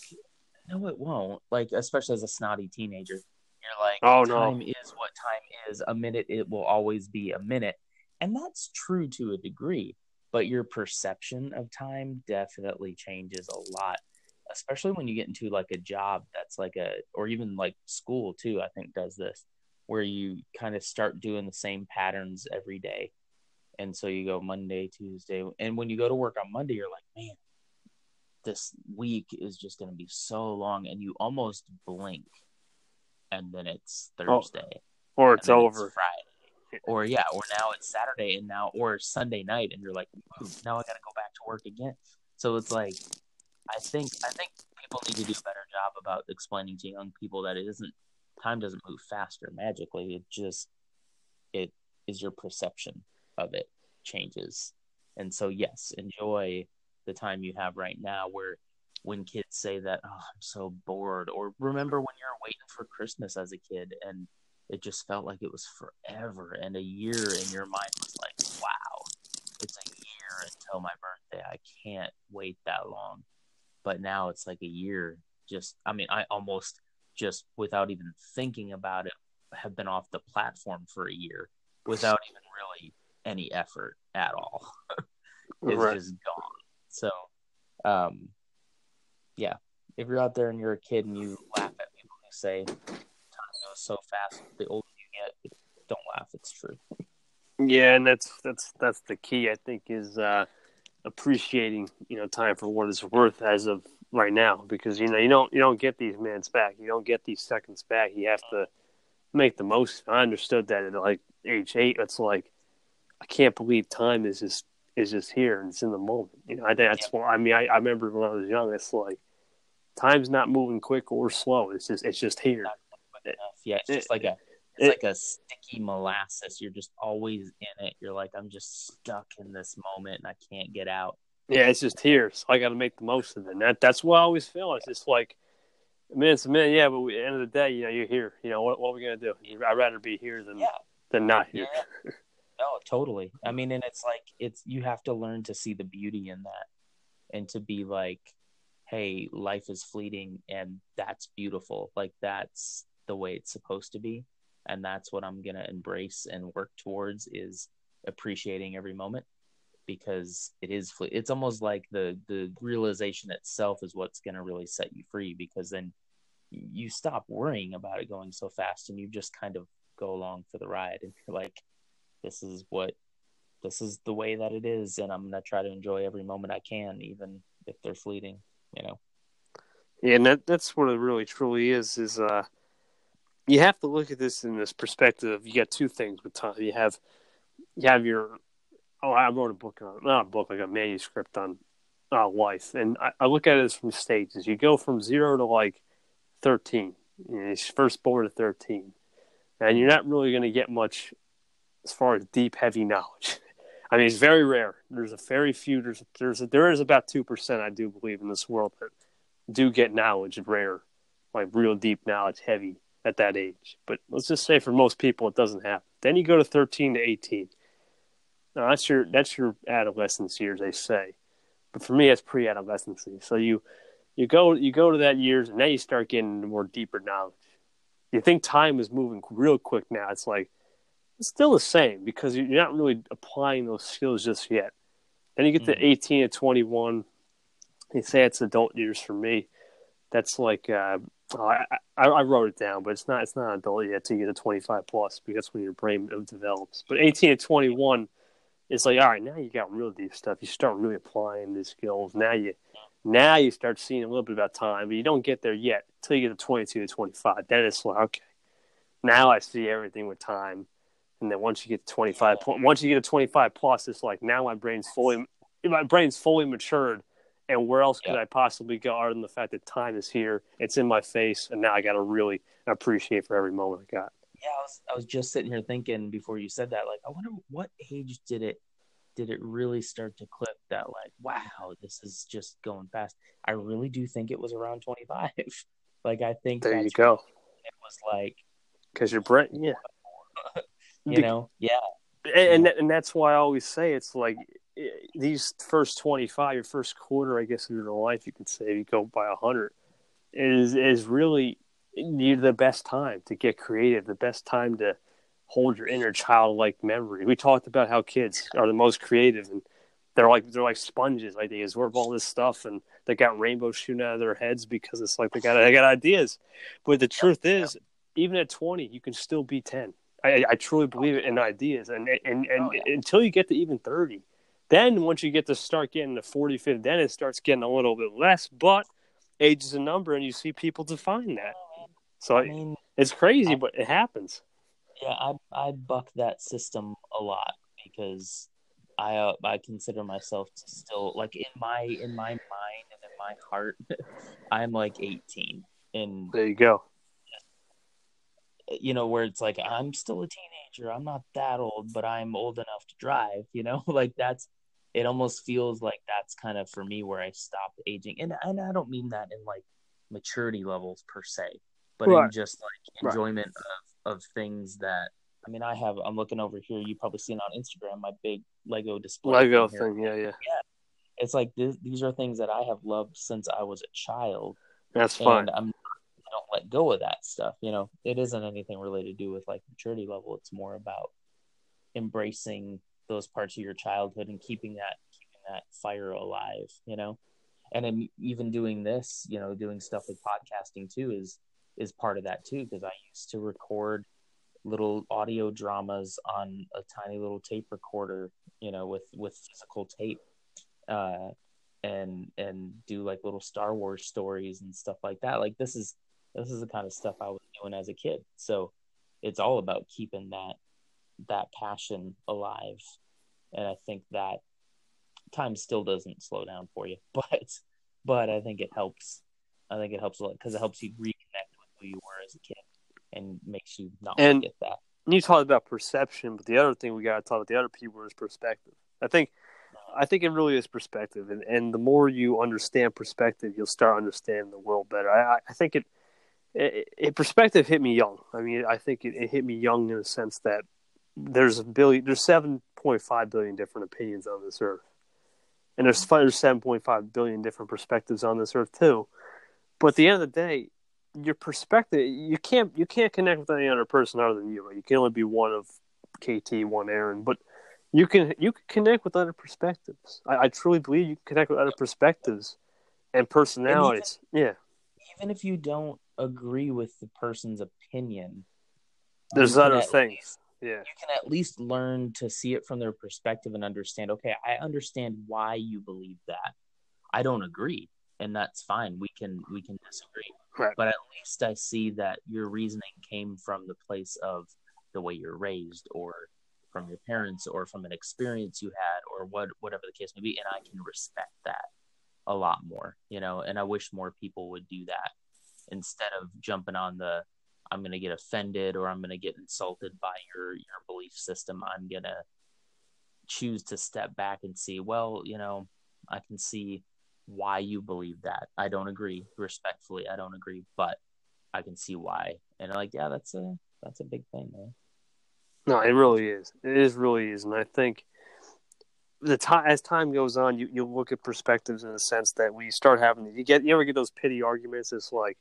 no, it won't. Like, especially as a snotty teenager, you're like, oh, time no. is what time is. A minute, it will always be a minute. And that's true to a degree, but your perception of time definitely changes a lot, especially when you get into like a job that's like a, or even like school too, I think does this, where you kind of start doing the same patterns every day. And so you go Monday, Tuesday, and when you go to work on Monday, you're like, man, this week is just going to be so long and you almost blink and then it's oh, Thursday oh, or it's over it's Friday or yeah or now it's Saturday and now or Sunday night and you're like now I got to go back to work again. So it's like I think I think people need to do a better job about explaining to young people that it isn't time doesn't move faster magically. It just it is your perception of it changes. And so yes enjoy the time you have right now where when kids say that oh i'm so bored or remember when you're waiting for christmas as a kid and it just felt like it was forever and a year in your mind was like wow it's a year until my birthday. I can't wait that long. But now it's like a year just i mean i almost just without even thinking about it have been off the platform for a year without even really any effort at all. [LAUGHS] It's right. just gone. So, um, yeah, if you're out there and you're a kid and you laugh at people who say so fast, the older you get, don't laugh. It's true. Yeah, and that's that's that's the key. I think is uh, appreciating you know time for what it's worth as of right now, because you know you don't you don't get these minutes back, you don't get these seconds back. You have to make the most. I understood that at like age eight. It's like I can't believe time is just is just here and it's in the moment. You know, I think that's what I mean. I, I remember when I was young, it's like time's not moving quick or slow. It's just it's just here. Yeah, it's just like a it's it, like a sticky molasses. You're just always in it. You're like, I'm just stuck in this moment and I can't get out. Yeah, it's just here. So I got to make the most of it. And that that's what I always feel. It's just like a minute's a minute. Yeah, but we, at the end of the day, you know, you're here. You know, what, what are we gonna do? I'd rather be here than yeah. than not here. Yeah. [LAUGHS] No, totally. I mean, and it's like it's you have to learn to see the beauty in that, and to be like, hey, life is fleeting, and that's beautiful. Like that's the way it's supposed to be. and that's what I'm gonna embrace and work towards is appreciating every moment because it is it's almost like the the realization itself is what's going to really set you free because then you stop worrying about it going so fast and you just kind of go along for the ride and you're like this is what this is the way that it is and i'm going to try to enjoy every moment i can even if they're fleeting you know yeah and that, that's what it really truly is is uh you have to look at this in this perspective you got two things with time you have you have your oh i wrote a book on not a book like a manuscript on uh, life and I, I look at it as from stages you go from zero to like 13 you know, he's first born at 13 and you're not really going to get much as far as deep, heavy knowledge. [LAUGHS] I mean, it's very rare. There's a very few. There's there's a, there is about two percent, I do believe, in this world that do get knowledge rare, like real deep knowledge, heavy at that age. But let's just say for most people, it doesn't happen. Then you go to 13 to 18. Now that's your that's your adolescence years, they say. But for me, it's pre-adolescency. So you you go you go to that years, and now you start getting more deeper knowledge. You think time is moving real quick now. It's like it's still the same because you're not really applying those skills just yet. Then you get to mm-hmm. 18 to 21. They say it's adult years for me. That's like uh, oh, I, I, wrote it down, but it's not it's not adult yet to get to 25 plus because that's when your brain develops. But 18 to 21, it's like all right, now you got real deep stuff. You start really applying these skills. Now you now you start seeing a little bit about time, but you don't get there yet until you get to 22 to 25. Then it's like okay, now I see everything with time and then once you get to 25 once you get to 25 plus it's like now my brain's fully my brain's fully matured and where else could yeah. i possibly go other than the fact that time is here? It's in my face and now i got to really appreciate for every moment i got. Yeah I was, I was just sitting here thinking before you said that like i wonder what age did it did it really start to clip that like wow this is just going fast? I really do think it was around 25 [LAUGHS] like i think there you go. it was like because your brain yeah. [LAUGHS] You know? Yeah. And and that's why i always say it's like these first 25 your first quarter i guess of your life you can say you go by 100 is is really the best time to get creative the best time to hold your inner childlike memory. We talked about how kids are the most creative and they're like they're like sponges like they absorb all this stuff and they got rainbows shooting out of their heads because it's like they got they got ideas. But the truth is even at 20 you can still be 10 I, I truly believe it in ideas, and and and oh, yeah. until you get to even thirty, then once you get to start getting to 40, 50, then it starts getting a little bit less. But age is a number, and you see people define that. So I mean, it's crazy, I, but it happens. Yeah, I I buck that system a lot because I uh, I consider myself to still like in my in my mind and in my heart, [LAUGHS] I'm like 18. And there you go you know, where it's like I'm still a teenager, I'm not that old, but I'm old enough to drive, you know, [LAUGHS] like that's it almost feels like that's kind of for me where I stopped aging. And and I don't mean that in like maturity levels per se, but right. in just like enjoyment right. of of things that I mean, I have. I'm looking over here. You probably seen on Instagram my big Lego display. Lego thing, yeah, yeah, yeah. It's like this, these are things that I have loved since I was a child. That's fine. I'm don't let go of that stuff. You know, it isn't anything really to do with like maturity level. It's more about embracing those parts of your childhood and keeping that keeping that fire alive. You know, and then even doing this, you know, doing stuff with podcasting too is is part of that too because I used to record little audio dramas on a tiny little tape recorder, you know, with with physical tape. Uh, and and do like little Star Wars stories and stuff like that. Like this is this is the kind of stuff I was doing as a kid. So it's all about keeping that that passion alive. And I think that time still doesn't slow down for you, [LAUGHS] but but I think it helps. I think it helps a lot because it helps you reconnect with who you were as a kid and makes you not and forget that. You talked about perception, but the other thing we got to talk about the other people is perspective. I think I think it really is perspective, and, and the more you understand perspective, you'll start understanding the world better. I, I think it it, it, perspective hit me young. I mean, I think it, it, hit me young in the sense that there's a billion, there's seven point five billion different opinions on this earth, and there's there's seven point five billion different perspectives on this earth too. But at the end of the day, your perspective you can't you can't connect with any other person other than you. Right? You can only be one of KT, one Aaron, but you can you can connect with other perspectives. I, I truly believe you can connect with other perspectives and personalities. And yeah, even if you don't agree with the person's opinion, there's other things. least- Yeah, you can at least learn to see it from their perspective and understand. Okay, I understand why you believe that. I don't agree, and that's fine. We can we can disagree, Right. but at least I see that your reasoning came from the place of the way you're raised, or from your parents, or from an experience you had, or what whatever the case may be, and I can respect that a lot more. You know, and I wish more people would do that instead of jumping on the I'm going to get offended or I'm going to get insulted by your your belief system. I'm going to choose to step back and see, well, you know, I can see why you believe that. I don't agree respectfully. I don't agree, but I can see why. And like, yeah, that's a that's a big thing, man. no, it really is. It is really is, and I think the time as time goes on, you you look at perspectives in the sense that we start having you get you ever get those pity arguments. It's like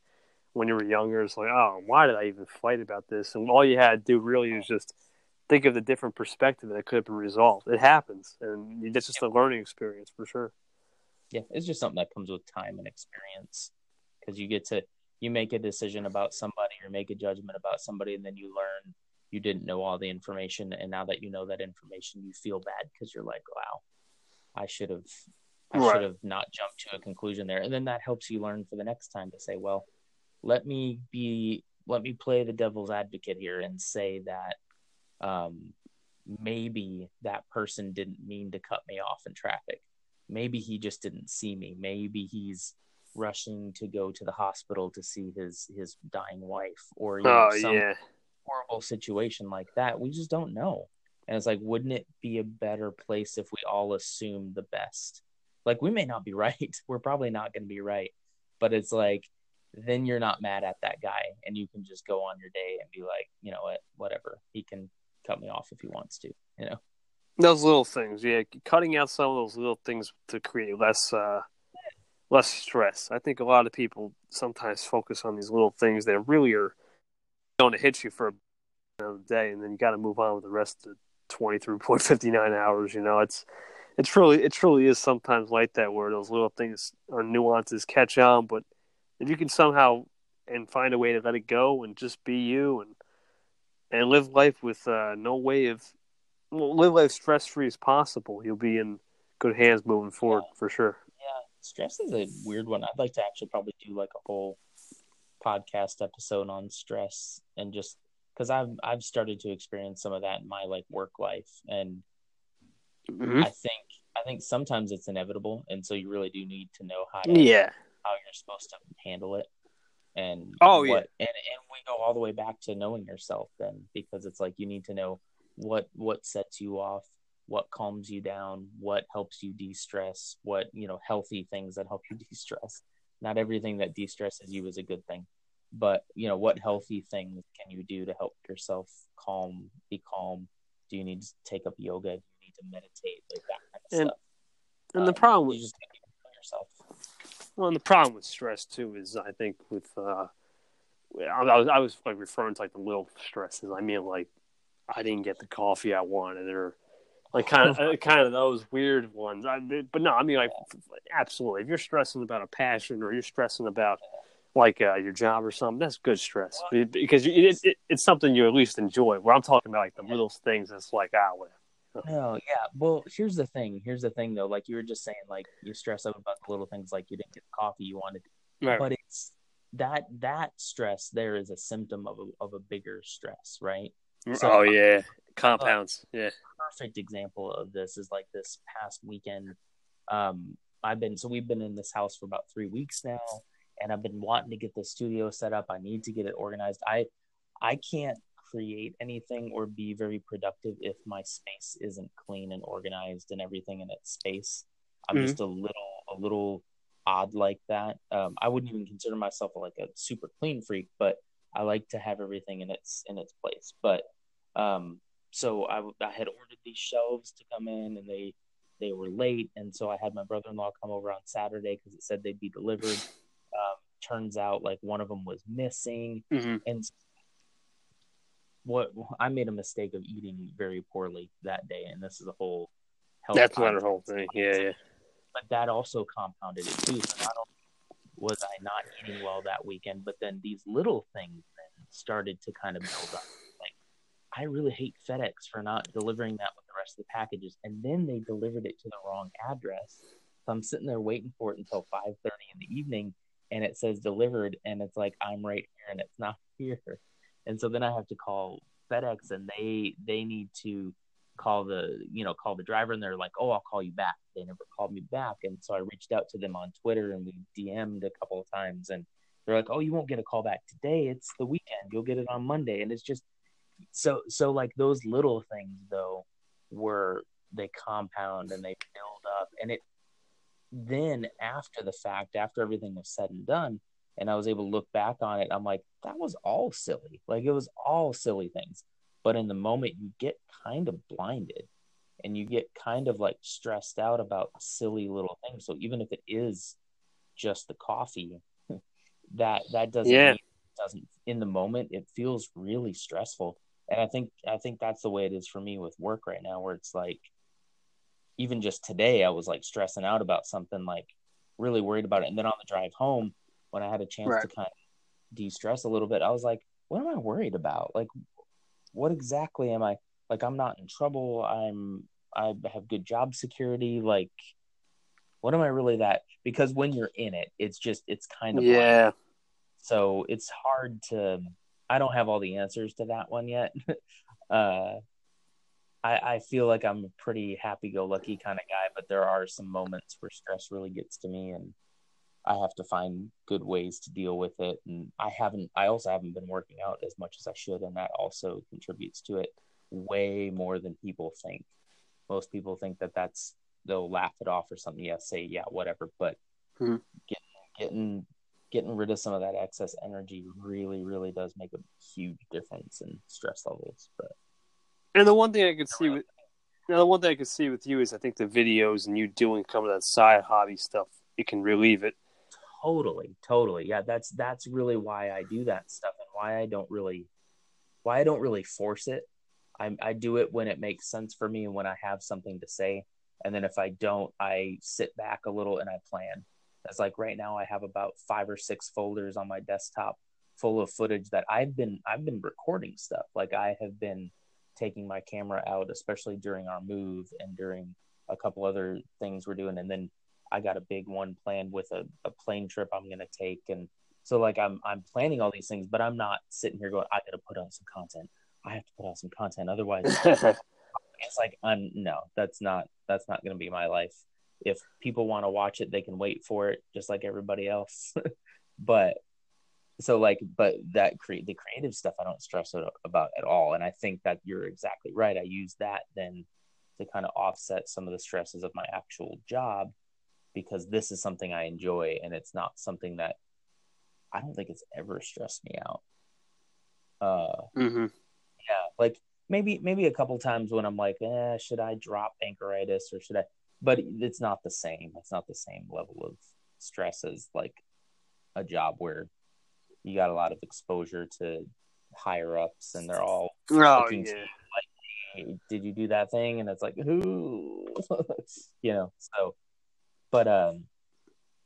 when you were younger, it's like, oh, why did I even fight about this? And all you had to do really is just think of the different perspective that could have been resolved. It happens, and it's just a learning experience for sure. Yeah, it's just something that comes with time and experience because you get to you make a decision about somebody or make a judgment about somebody and then you learn you didn't know all the information and now that you know that information you feel bad because you're like wow i should have i Right. should have not jumped to a conclusion there and then that helps you learn for the next time to say well let me be let me play the devil's advocate here and say that um maybe that person didn't mean to cut me off in traffic. Maybe he just didn't see me. Maybe he's rushing to go to the hospital to see his his dying wife or you know Oh some yeah, horrible situation like that. We just don't know. And it's like wouldn't it be a better place if we all assume the best? Like we may not be [LAUGHS] right. We're probably not going to be right. But it's like then you're not mad at that guy and you can just go on your day and be like you know what whatever he can cut me off if he wants to you know those little things. Yeah, cutting out some of those little things to create less uh, less stress. I think a lot of people sometimes focus on these little things that really are going to hit you for a day, and then you got to move on with the rest of the twenty three point [LAUGHS] fifty nine hours. You know, it's it's really it truly is sometimes like that where those little things or nuances catch on, but if you can somehow and find a way to let it go and just be you and and live life with uh, no way of well, live life stress free as possible, you'll be in good hands moving forward for sure. Yeah, stress is a weird one. I'd like to actually probably do like a whole podcast episode on stress and just because I've I've started to experience some of that in my like work life, and Mhm. I think I think sometimes it's inevitable, and so you really do need to know how to Yeah. How you're supposed to handle it. And Oh, what, yeah. and and we go all the way back to knowing yourself then because it's like you need to know what what sets you off, what calms you down, what helps you de-stress, what you know healthy things that help you [LAUGHS] de-stress. Not everything that de-stresses you is a good thing, but you know what healthy things can you do to help yourself calm, be calm? Do you need to take up yoga? Do you need to meditate? Like that kind of And- stuff. And the Um, problem with just yourself. Well, and the problem with stress too is I think with uh, I was I was like referring to like the little stresses. I mean like I didn't get the coffee I wanted or like kind of [LAUGHS] uh, kind of those weird ones. I, but no, I mean like absolutely. If you're stressing about a passion or you're stressing about like uh, your job or something, that's good stress because it, it, it's something you at least enjoy. Where I'm talking about like the little things, that's like ah, whatever. [LAUGHS] No, yeah. Well, here's the thing. Here's the thing, though. Like you were just saying, like you stress out about the little things, like you didn't get the coffee you wanted, Right. but it's that that stress there is a symptom of a of a bigger stress, right? So- oh yeah, compounds. yeah. Perfect example of this is like this past weekend. Um, I've been so we've been in this house for about three weeks now, and I've been wanting to get the studio set up. I need to get it organized. I I can't create anything or be very productive if my space isn't clean and organized and everything in its space. I'm Mhm. just a little a little odd like that. Um, I wouldn't even consider myself like a super clean freak, but I like to have everything in its in its place. But um, so I, I had ordered these shelves to come in, and they they were late, and so I had my brother in law come over on Saturday because it said they'd be delivered. [SIGHS] Um, turns out like one of them was missing, hmm and what I made a mistake of eating very poorly that day, and this is a whole health. That's not a whole thing. Yeah, yeah. but that also compounded it too. So not only was I not eating well that weekend, but then these little things then started to kind of build up. Like I really hate FedEx for not delivering that with the rest of the packages, and then they delivered it to the wrong address. So I'm sitting there waiting for it until 5:30 in the evening, and it says delivered, and it's like I'm right here, and it's not [LAUGHS] here. And so then I have to call FedEx, and they they need to call the you know call the driver and they're like oh i'll call you back. They never called me back. And so i reached out to them on twitter and we dm'd a couple of times and they're like oh you won't get a call back today. It's the weekend. You'll get it on monday. And it's just so so like those little things though were they compound and they build up. And it then after the fact after everything was said and done and i was able to look back on it i'm like that was all silly. Like it was all silly things. But in the moment you get kind of blinded and you get kind of like stressed out about silly little things. So even if it is just the coffee [LAUGHS] that that doesn't Yeah. mean it doesn't in the moment it feels really stressful. And i think i think that's the way it is for me with work right now where it's like even just today i was like stressing out about something like really worried about it. And then on the drive home when i had a chance Right. to kind of de-stress a little bit i was like what am i worried about like what exactly am i like i'm not in trouble i'm i have good job security like what am i really that because when you're in it it's just it's kind of. Yeah. so it's hard to i don't have all the answers to that one yet [LAUGHS] uh I, I feel like I'm a pretty happy-go-lucky kind of guy, but there are some moments where stress really gets to me, and I have to find good ways to deal with it. And I haven't, I also haven't been working out as much as I should, and that also contributes to it way more than people think. Most people think that that's they'll laugh it off or something. Yeah, say yeah, whatever. But Hmm. getting getting getting rid of some of that excess energy really, really does make a huge difference in stress levels. But And the one thing I could see with now the one thing I could see with you is I think the videos and you doing some of that side hobby stuff, it can relieve it. Totally totally. Yeah that's that's really why i do that stuff and why i don't really why i don't really force it. I i do it when it makes sense for me and when i have something to say. And then if i don't i sit back a little and i plan. That's like right now i have about five or six folders on my desktop full of footage that i've been i've been recording stuff. Like i have been taking my camera out especially during our move and during a couple other things we're doing. And then I got a big one planned with a, a plane trip I'm gonna take, and so like I'm I'm planning all these things, but I'm not sitting here going I got to put out some content. I have to put out some content, otherwise [LAUGHS] it's like I'm no, that's not that's not gonna be my life. If people want to watch it, they can wait for it, just like everybody else. [LAUGHS] but so like, but that create the creative stuff I don't stress about at all, and I think that you're exactly right. I use that then to kind of offset some of the stresses of my actual job because this is something I enjoy and it's not something that I don't think it's ever stressed me out. Uh, mm-hmm. yeah, like maybe maybe a couple times when I'm like, eh, should I drop Anchoritis or should I? But it's not the same. It's not the same level of stress as like a job where you got a lot of exposure to higher ups and they're all Oh looking yeah. hey, did you do that thing? And it's like, who, [LAUGHS] you know, so, but, um,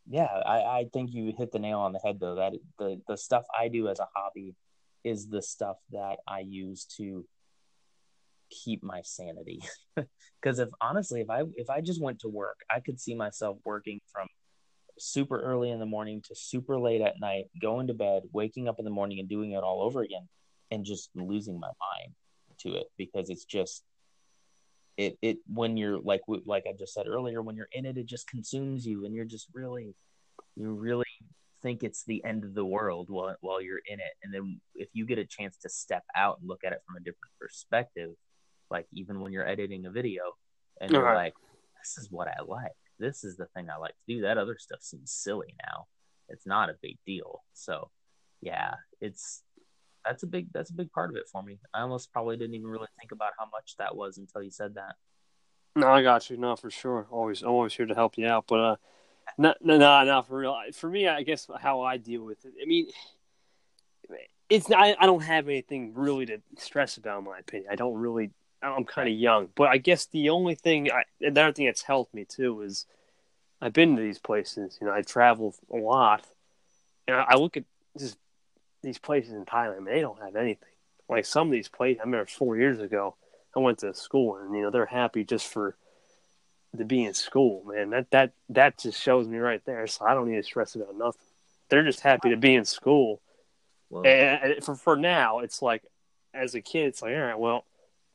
yeah, I, I think you hit the nail on the head though, that the, the stuff I do as a hobby is the stuff that I use to keep my sanity. [LAUGHS] Cause if honestly, if I, if I just went to work, I could see myself working from super early in the morning to super late at night, going to bed, waking up in the morning and doing it all over again and just losing my mind to it because it's just it it when you're like like I just said earlier when you're in it it just consumes you and you're just really you really think it's the end of the world while while you're in it. And then if you get a chance to step out and look at it from a different perspective like even when you're editing a video and you're Right. like this is what I like. This is the thing I like to do. That other stuff seems silly now. It's not a big deal. So yeah it's that's a big that's a big part of it for me. I almost probably didn't even really think about how much that was until you said that. No, I got you. No, for sure. Always, I'm always here to help you out. But uh, No, no, no, no, for real. For me, I guess how I deal with it. I mean, it's I, I don't have anything really to stress about. In my opinion, I don't really. I'm kind of young, but I guess the only thing, I, another thing that's helped me too is I've been to these places. You know, I travel a lot, and I, I look at just these places in Thailand. Man, they don't have anything. Like some of these places, I remember four years ago, I went to school, and you know they're happy just for to be in school, man. That that that just shows me right there. So I don't need to stress about nothing. They're just happy to be in school. And for for now, it's like as a kid, it's like all right, well,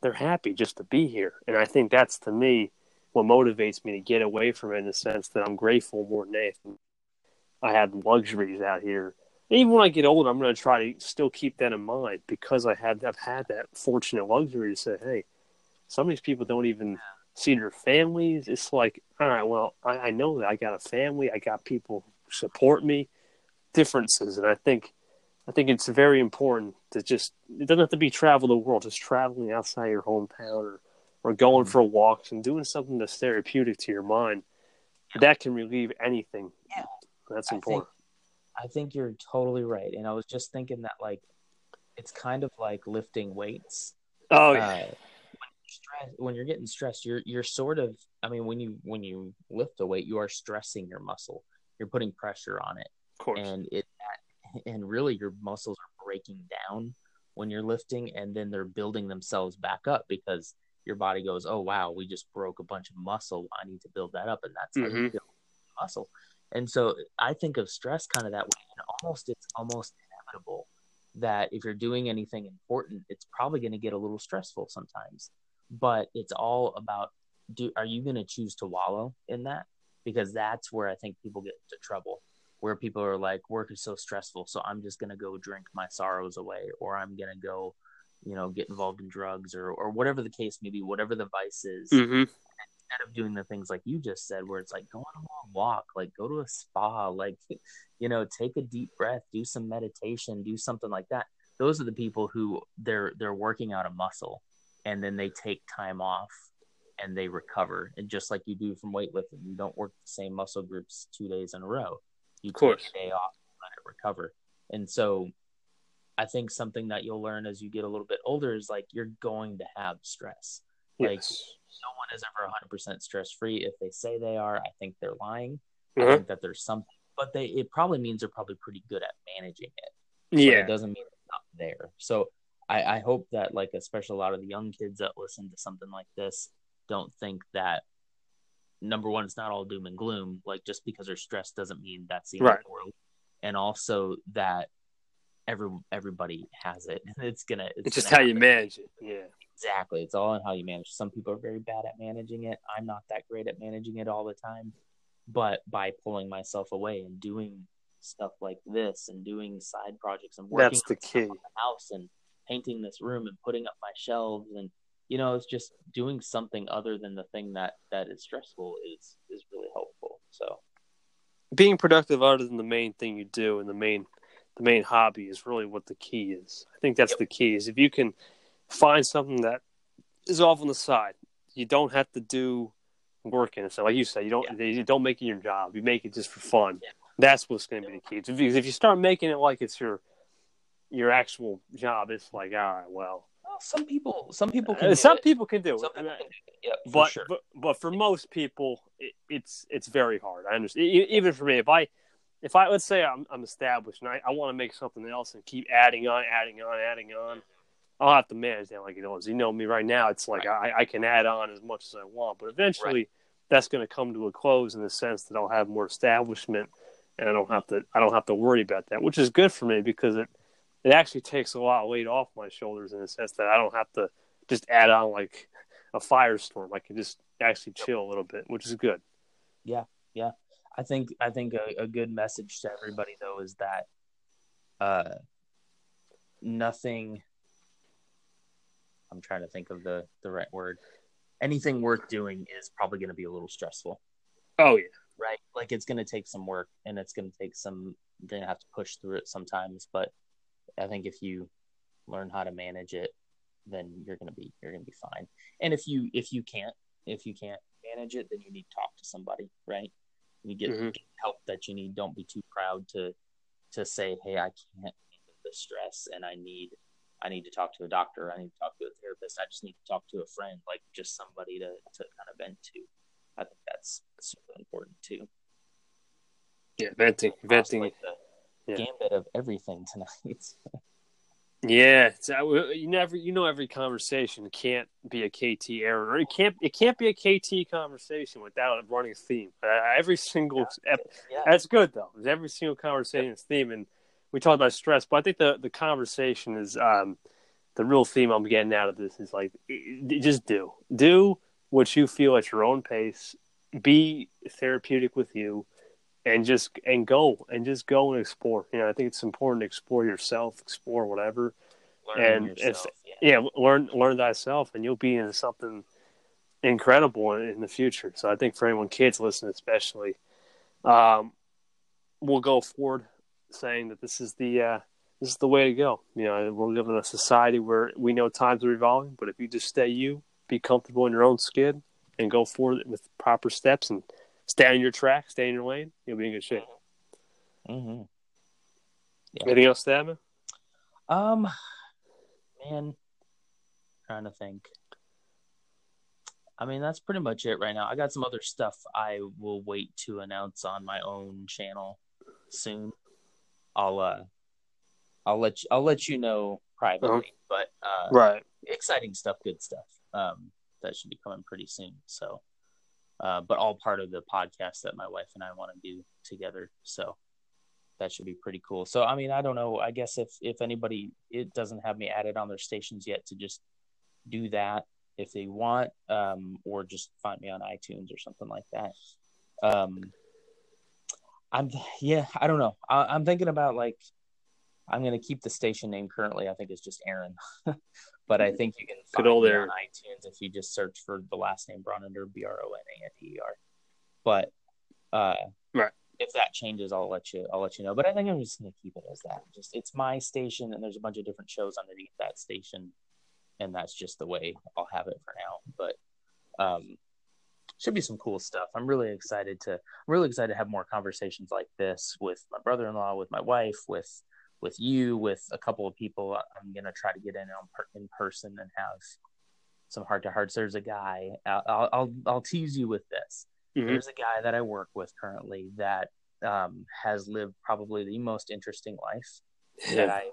they're happy just to be here, and I think that's to me what motivates me to get away from it in the sense that I'm grateful more than anything. I had luxuries out here. Even when I get older, I'm going to try to still keep that in mind because I had I've had that fortunate luxury to say, hey, some of these people don't even see their families. It's like, all right, well, I, I know that I got a family, I got people who support me, differences, and I think, I think it's very important to just it doesn't have to be travel the world, just traveling outside your hometown or or going mm-hmm. for walks and doing something that's therapeutic to your mind. That can relieve anything. Yeah, that's important. I think, you're totally right, and I was just thinking that like it's kind of like lifting weights. Oh yeah. Uh, when you're getting stressed you're you're sort of i mean when you when you lift a weight you are stressing your muscle you're putting pressure on it of course and it and really your muscles are breaking down when you're lifting and then they're building themselves back up because your body goes oh wow we just broke a bunch of muscle i need to build that up and that's mm-hmm. you build muscle and so i think of stress kind of that way and almost it's almost inevitable that if you're doing anything important it's probably going to get a little stressful sometimes. But it's all about do are you going to choose to wallow in that? Because that's where i think people get into trouble where people are like work is so stressful so i'm just going to go drink my sorrows away or i'm going to go you know get involved in drugs or or whatever the case may be whatever the vice is. Mm-hmm. Instead of doing the things like you just said where it's like go on a long walk like go to a spa like [LAUGHS] you know take a deep breath do some meditation do something like that those are the people who they're they're working out a muscle and then they take time off and they recover. And just like you do from weightlifting, you don't work the same muscle groups two days in a row. You take a day off, let it recover. And so I think something that you'll learn as you get a little bit older is like you're going to have stress. Yes. Like no one is ever 100% stress free. If they say they are, I think they're lying. Mm-hmm. I think that there's something, but they it probably means they're probably pretty good at managing it. Yeah, it doesn't mean it's not there. So I, I hope that like especially a lot of the young kids that listen to something like this don't think that number one it's not all doom and gloom like just because they're stressed doesn't mean that's the end right. world and also that every everybody has it [LAUGHS] it's gonna it's, it's just how you manage it yeah exactly. It's all in how you manage. Some people are very bad at managing it. I'm not that great at managing it all the time. But by pulling myself away and doing stuff like this and doing side projects and working that's the key. the house and painting this room and putting up my shelves and you know it's just doing something other than the thing that that is stressful is is really helpful. So. Being productive other than the main thing you do and the main the main hobby is really what the key is. I think that's yep. the key is if you can find something that is off on the side you don't have to do working and stuff like you said you don't yeah. you don't make it your job you make it just for fun yeah. that's what's going to be the key because if you start making it like it's your your actual job, it's like, all right, well, well some people, some people can. Uh, some people can do some it. Yeah, but, sure. but but for most people, it, it's it's very hard. I understand. Even for me, if I if I let's say I'm, I'm established and I, I want to make something else and keep adding on, adding on, adding on, I'll have to manage that like it is. You know me right now. It's like right. I, I can add on as much as I want, but eventually right. that's going to come to a close in the sense that I'll have more establishment and I don't have to I don't have to worry about that, which is good for me because it it actually takes a lot of weight off my shoulders in the sense that I don't have to just add on like a firestorm. I can just actually chill a little bit, which is good. Yeah, yeah. I think I think a, a good message to everybody though is that uh, nothing. I'm trying to think of the the right word. Anything worth doing is probably going to be a little stressful. Oh yeah, right. Like it's going to take some work, and it's going to take some. You're going to have to push through it sometimes, but I think if you learn how to manage it, then you're gonna be you're gonna be fine. And if you if you can't if you can't manage it, then you need to talk to somebody, right? You get Mhm. help that you need. Don't be too proud to to say, "Hey, I can't handle the stress, and I need I need to talk to a doctor. I need to talk to a therapist. I just need to talk to a friend, like just somebody to to kind of vent to." I think that's super important too. Yeah, venting, venting. Like the Yeah. gambit of everything tonight. [LAUGHS] Yeah, it's, uh, you never, you know, every conversation can't be a KT error. Or it can't, it can't be a KT conversation without a running theme. Uh, every single, ep- yeah, that's good though. Every single conversation is theme, and we talked about stress, but I think the the conversation is um, the real theme I'm getting out of this is like just do do what you feel at your own pace. Be therapeutic with you, and just and go and just go and explore. You know, I think it's important to explore yourself, explore whatever. learning and yourself. yeah. Yeah, learn learn thyself, and you'll be in something incredible in, in the future. So I think for anyone kids listening, especially, um, we'll go forward saying that this is the uh, this is the way to go. You know, we're living in a society where we know times are revolving, but if you just stay you, be comfortable in your own skin, and go forward with proper steps and stay on your track, stay in your lane, you'll be in good shape. hmm Yeah. Anything else to add. Um, man, trying to think. I mean, that's pretty much it right now. I got some other stuff I will wait to announce on my own channel soon. I'll uh, I'll let you, I'll let you know privately, but uh, Right. exciting stuff, good stuff. Um, that should be coming pretty soon. So, uh, but all part of the podcast that my wife and I want to do together. So that should be pretty cool. So, I mean, I don't know. I guess if if anybody it doesn't have me added on their stations yet, to just do that if they want, um, or just find me on iTunes or something like that. Um, I'm yeah, I don't know. I, I'm thinking about like I'm gonna keep the station name currently. I think it's just Aaron, [LAUGHS] but I think you can Good find old me on iTunes if you just search for the last name Bronander, B R O N A N D E R. But uh, Right. if that changes, I'll let you. I'll let you know. But I think I'm just gonna keep it as that. Just it's my station, and there's a bunch of different shows underneath that station, and that's just the way I'll have it for now. But um, should be some cool stuff. I'm really excited to. I'm really excited to have more conversations like this with my brother-in-law, with my wife, with with you, with a couple of people. I'm gonna try to get in on per, in person and have some heart to hearts. There's a guy. I'll, I'll I'll tease you with this. Mhm. There's a guy that I work with currently that um, has lived probably the most interesting life that I've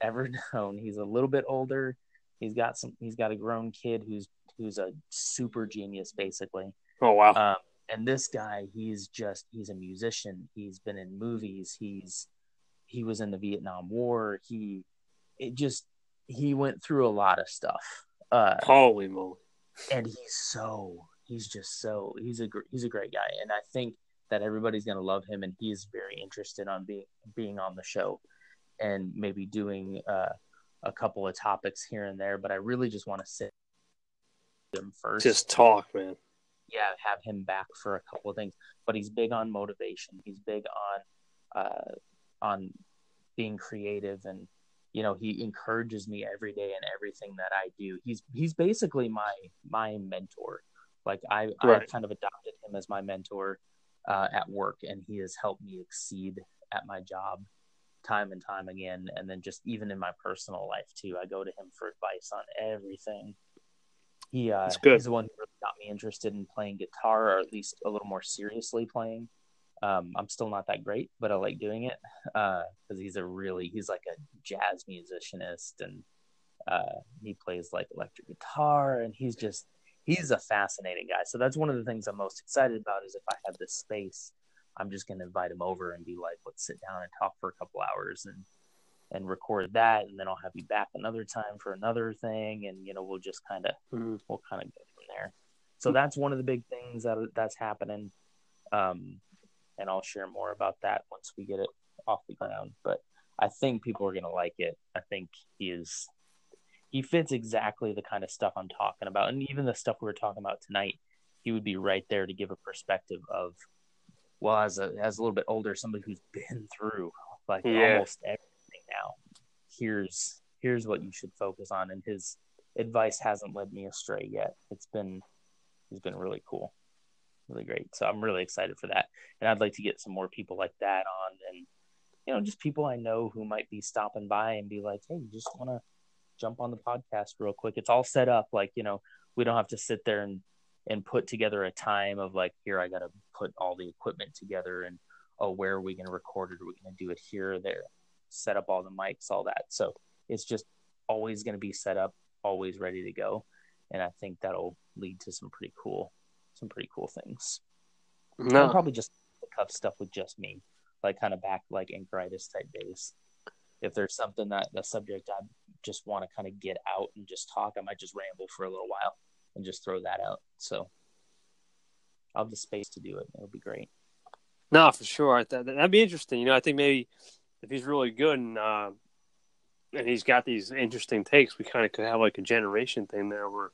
ever [LAUGHS] known. He's a little bit older. He's got some. He's got a grown kid who's who's a super genius, basically. Oh wow. Um, and this guy, he's just he's a musician. He's been in movies. He's he was in the Vietnam War. He it just he went through a lot of stuff. Uh, Holy moly. and he's so he's just so he's a gr- he's a great guy, and I think that everybody's gonna love him, and he's very interested on being being on the show, and maybe doing uh, a couple of topics here and there. But I really just want to sit him first Just talk, man. Yeah, have him back for a couple of things. But he's big on motivation. He's big on uh, on being creative, and you know, he encourages me every day in everything that I do. He's he's basically my my mentor. Like I Right. I've kind of adopted him as my mentor uh, at work, and he has helped me exceed at my job time and time again. And then just even in my personal life too, I go to him for advice on everything. He uh, he's the one who really got me interested in playing guitar, or at least a little more seriously playing. Um, I'm still not that great, but I like doing it because he's a really he's like a jazz musicianist, and uh, he plays like electric guitar, and he's just he's a fascinating guy. So that's one of the things I'm most excited about is if I have this space, I'm just going to invite him over and be like, let's sit down and talk for a couple hours and and record that, and then I'll have you back another time for another thing, and you know we'll just kind of Mhm. we'll kind of go from there. So that's one of the big things that that's happening, um, and I'll share more about that once we get it off the ground. But I think people are gonna like it. I think he is he fits exactly the kind of stuff I'm talking about, and even the stuff we were talking about tonight. He would be right there to give a perspective of, well, as a as a little bit older, somebody who's been through like Yeah. almost everything. Here's here's what you should focus on, and his advice hasn't led me astray yet. It's been he's been really cool, really great. So I'm really excited for that, and I'd like to get some more people like that on, and you know, just people I know who might be stopping by and be like, "Hey, you just want to jump on the podcast real quick?" It's all set up, like you know, we don't have to sit there and and put together a time of like, here I got to put all the equipment together, and oh, where are we going to record it? Are we going to do it here or there? Set up all the mics, all that. So it's just always going to be set up, always ready to go, and I think that'll lead to some pretty cool, some pretty cool things. No, And probably just cup stuff with just me, like kind of back like anchoritis type days. If there's something that the subject I just want to kind of get out and just talk, I might just ramble for a little while and just throw that out. So I'll have the space to do it. It'll be great. no, for sure. That'd be interesting. You know, I think maybe if he's really good and uh, and he's got these interesting takes, we kind of could have like a generation thing there where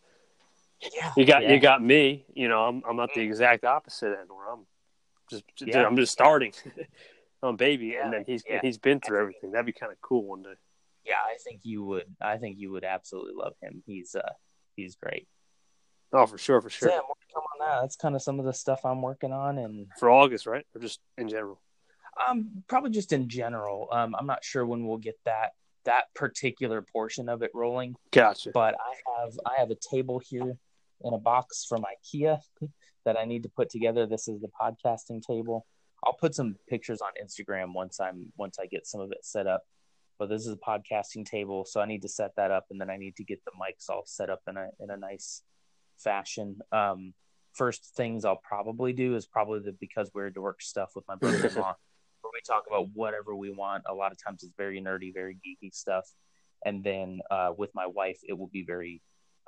Yeah, you got Yeah. you got me. You know, I'm I'm not the exact opposite end where I'm just Yeah. I'm just starting. [LAUGHS] I'm baby, Yeah, and then he's yeah. he's been through everything. That'd be kind of cool one day. yeah. I think you would. I think you would absolutely love him. He's uh he's great. Oh, for sure, for So sure. yeah, more to come on that. That's kind of some of the stuff I'm working on, and For August, right? Or just in general? Um probably just in general. Um, I'm not sure when we'll get that that particular portion of it rolling. Gotcha. but I have I have a table here in a box from IKEA that I need to put together. This is the podcasting table. I'll put some pictures on Instagram once I'm once I get some of it set up. But this is a podcasting table, so I need to set that up, and then I need to get the mics all set up in a in a nice fashion. Um, first things I'll probably do is probably the because we're dork stuff with my brother-in-law, where [LAUGHS] we talk about whatever we want. A lot of times it's very nerdy, very geeky stuff, and then uh, with my wife, it will be very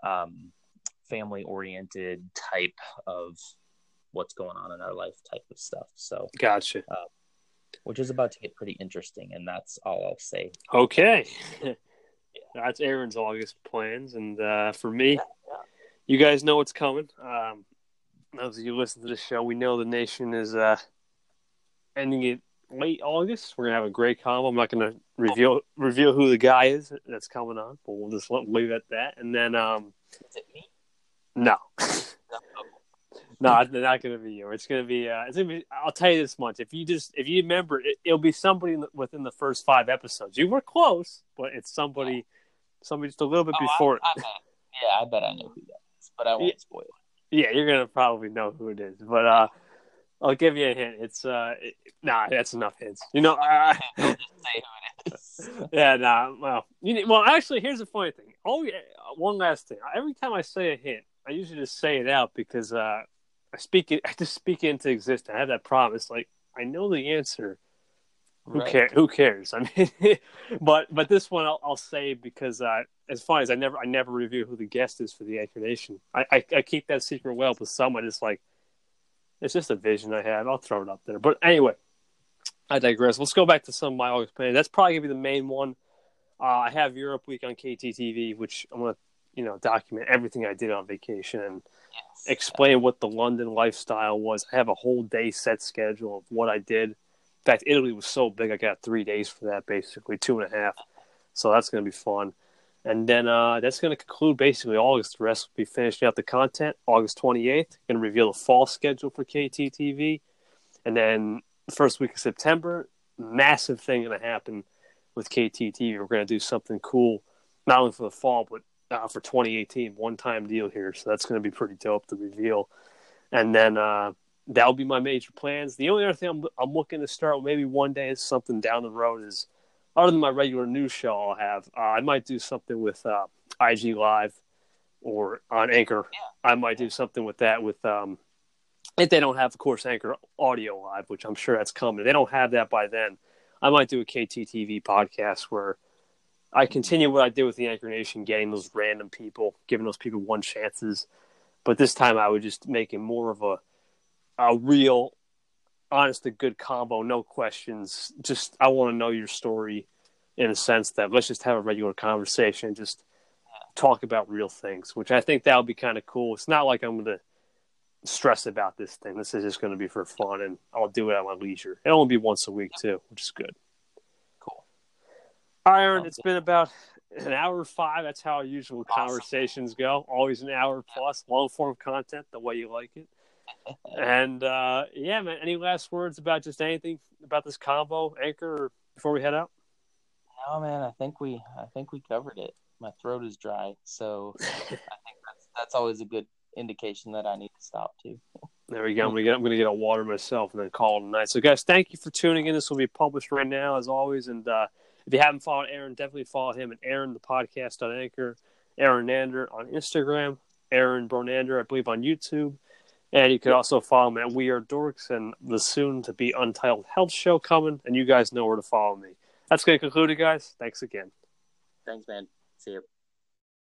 um, family-oriented type of what's going on in our life type of stuff. So, Gotcha. which is about to get pretty interesting, and that's all I'll say. Okay. [LAUGHS] That's Aaron's August plans, and uh, for me, you guys know what's coming. Um, those of you listen to the show, we know the nation is uh, ending it late August. We're gonna have a great combo. I'm not gonna reveal reveal who the guy is that's coming on, but we'll just leave it at that. And then, um, Is it me? no, [LAUGHS] no, it's not gonna be you. It's gonna be. Uh, it's gonna be. I'll tell you this much: if you just if you remember, it, it'll be somebody within the first five episodes. You were close, but it's somebody, somebody just a little bit Oh, I- before. I bet. yeah, I bet I know who that is, but I won't Yeah. spoil it. Yeah, you're gonna probably know who it is, but uh, I'll give you a hint. It's uh, it, nah, that's enough hints. You know, uh, [LAUGHS] Don't just say who it is. [LAUGHS] yeah, nah. Well, you well, actually, here's the funny thing. Oh, yeah, one last thing. Every time I say a hint, I usually just say it out because uh, I speak it. [LAUGHS] I just speak it into existence. I have that problem. It's like I know the answer. Who Right. cares? Who cares? I mean, but but this one I'll, I'll say because uh, as funny as I never I never reveal who the guest is for the Anchor Nation. I, I I keep that secret well with someone. It's like it's just a vision I have. I'll throw it up there. But anyway, I digress. Let's go back to some of my August plans. That's probably gonna be the main one. Uh, I have Europe Week on KTTV, which I'm gonna you know document everything I did on vacation and Yes. explain what the London lifestyle was. I have a whole day set schedule of what I did. In fact, Italy was so big, I got three days for that, basically two and a half. So that's going to be fun. And then uh, that's going to conclude basically August. The rest will be finishing out the content. August 28th, going to reveal the fall schedule for KTTV. And then first week of September, massive thing going to happen with KTTV. We're going to do something cool, not only for the fall, but uh, for 2018, one time deal here. So that's going to be pretty dope to reveal. And then uh, that'll be my major plans. The only other thing I'm, I'm looking to start maybe one day is something down the road is other than my regular news show I'll have. Uh, I might do something with uh, IG Live or on Anchor. I might do something with that with um, if they don't have, of course, Anchor Audio Live, which I'm sure that's coming. If they don't have that by then. I might do a KTTV podcast where I continue what I did with the Anchor Nation, getting those random people, giving those people one chances. But this time I would just make it more of a a real, honest to good combo, no questions. Just I want to know your story in a sense that let's just have a regular conversation, just talk about real things, which I think that would be kind of cool. It's not like I'm going to stress about this thing. This is just going to be for fun, and I'll do it at my leisure. It'll only be once a week too, which is good. Cool. All right, Aaron, it's been about an hour five. That's how our usual Awesome. conversations go. Always an hour plus, long form content, the way you like it. And uh, yeah, man. Any last words about just anything about this combo anchor before we head out? No, man. I think we I think we covered it. My throat is dry, so [LAUGHS] I think that's that's always a good indication that I need to stop too. There we go. I'm gonna get I'm gonna get a water myself and then call it a night. So guys, thank you for tuning in. This will be published right now as always. And uh, if you haven't followed Aaron, definitely follow him and Aaron the podcast on Anchor, Aaron Nander on Instagram, Aaron Bronander, I believe on YouTube. And you can also follow me at We Are Dorks and the soon to be untitled health show coming. And you guys know where to follow me. That's gonna conclude it, guys. Thanks again. Thanks, man. See you.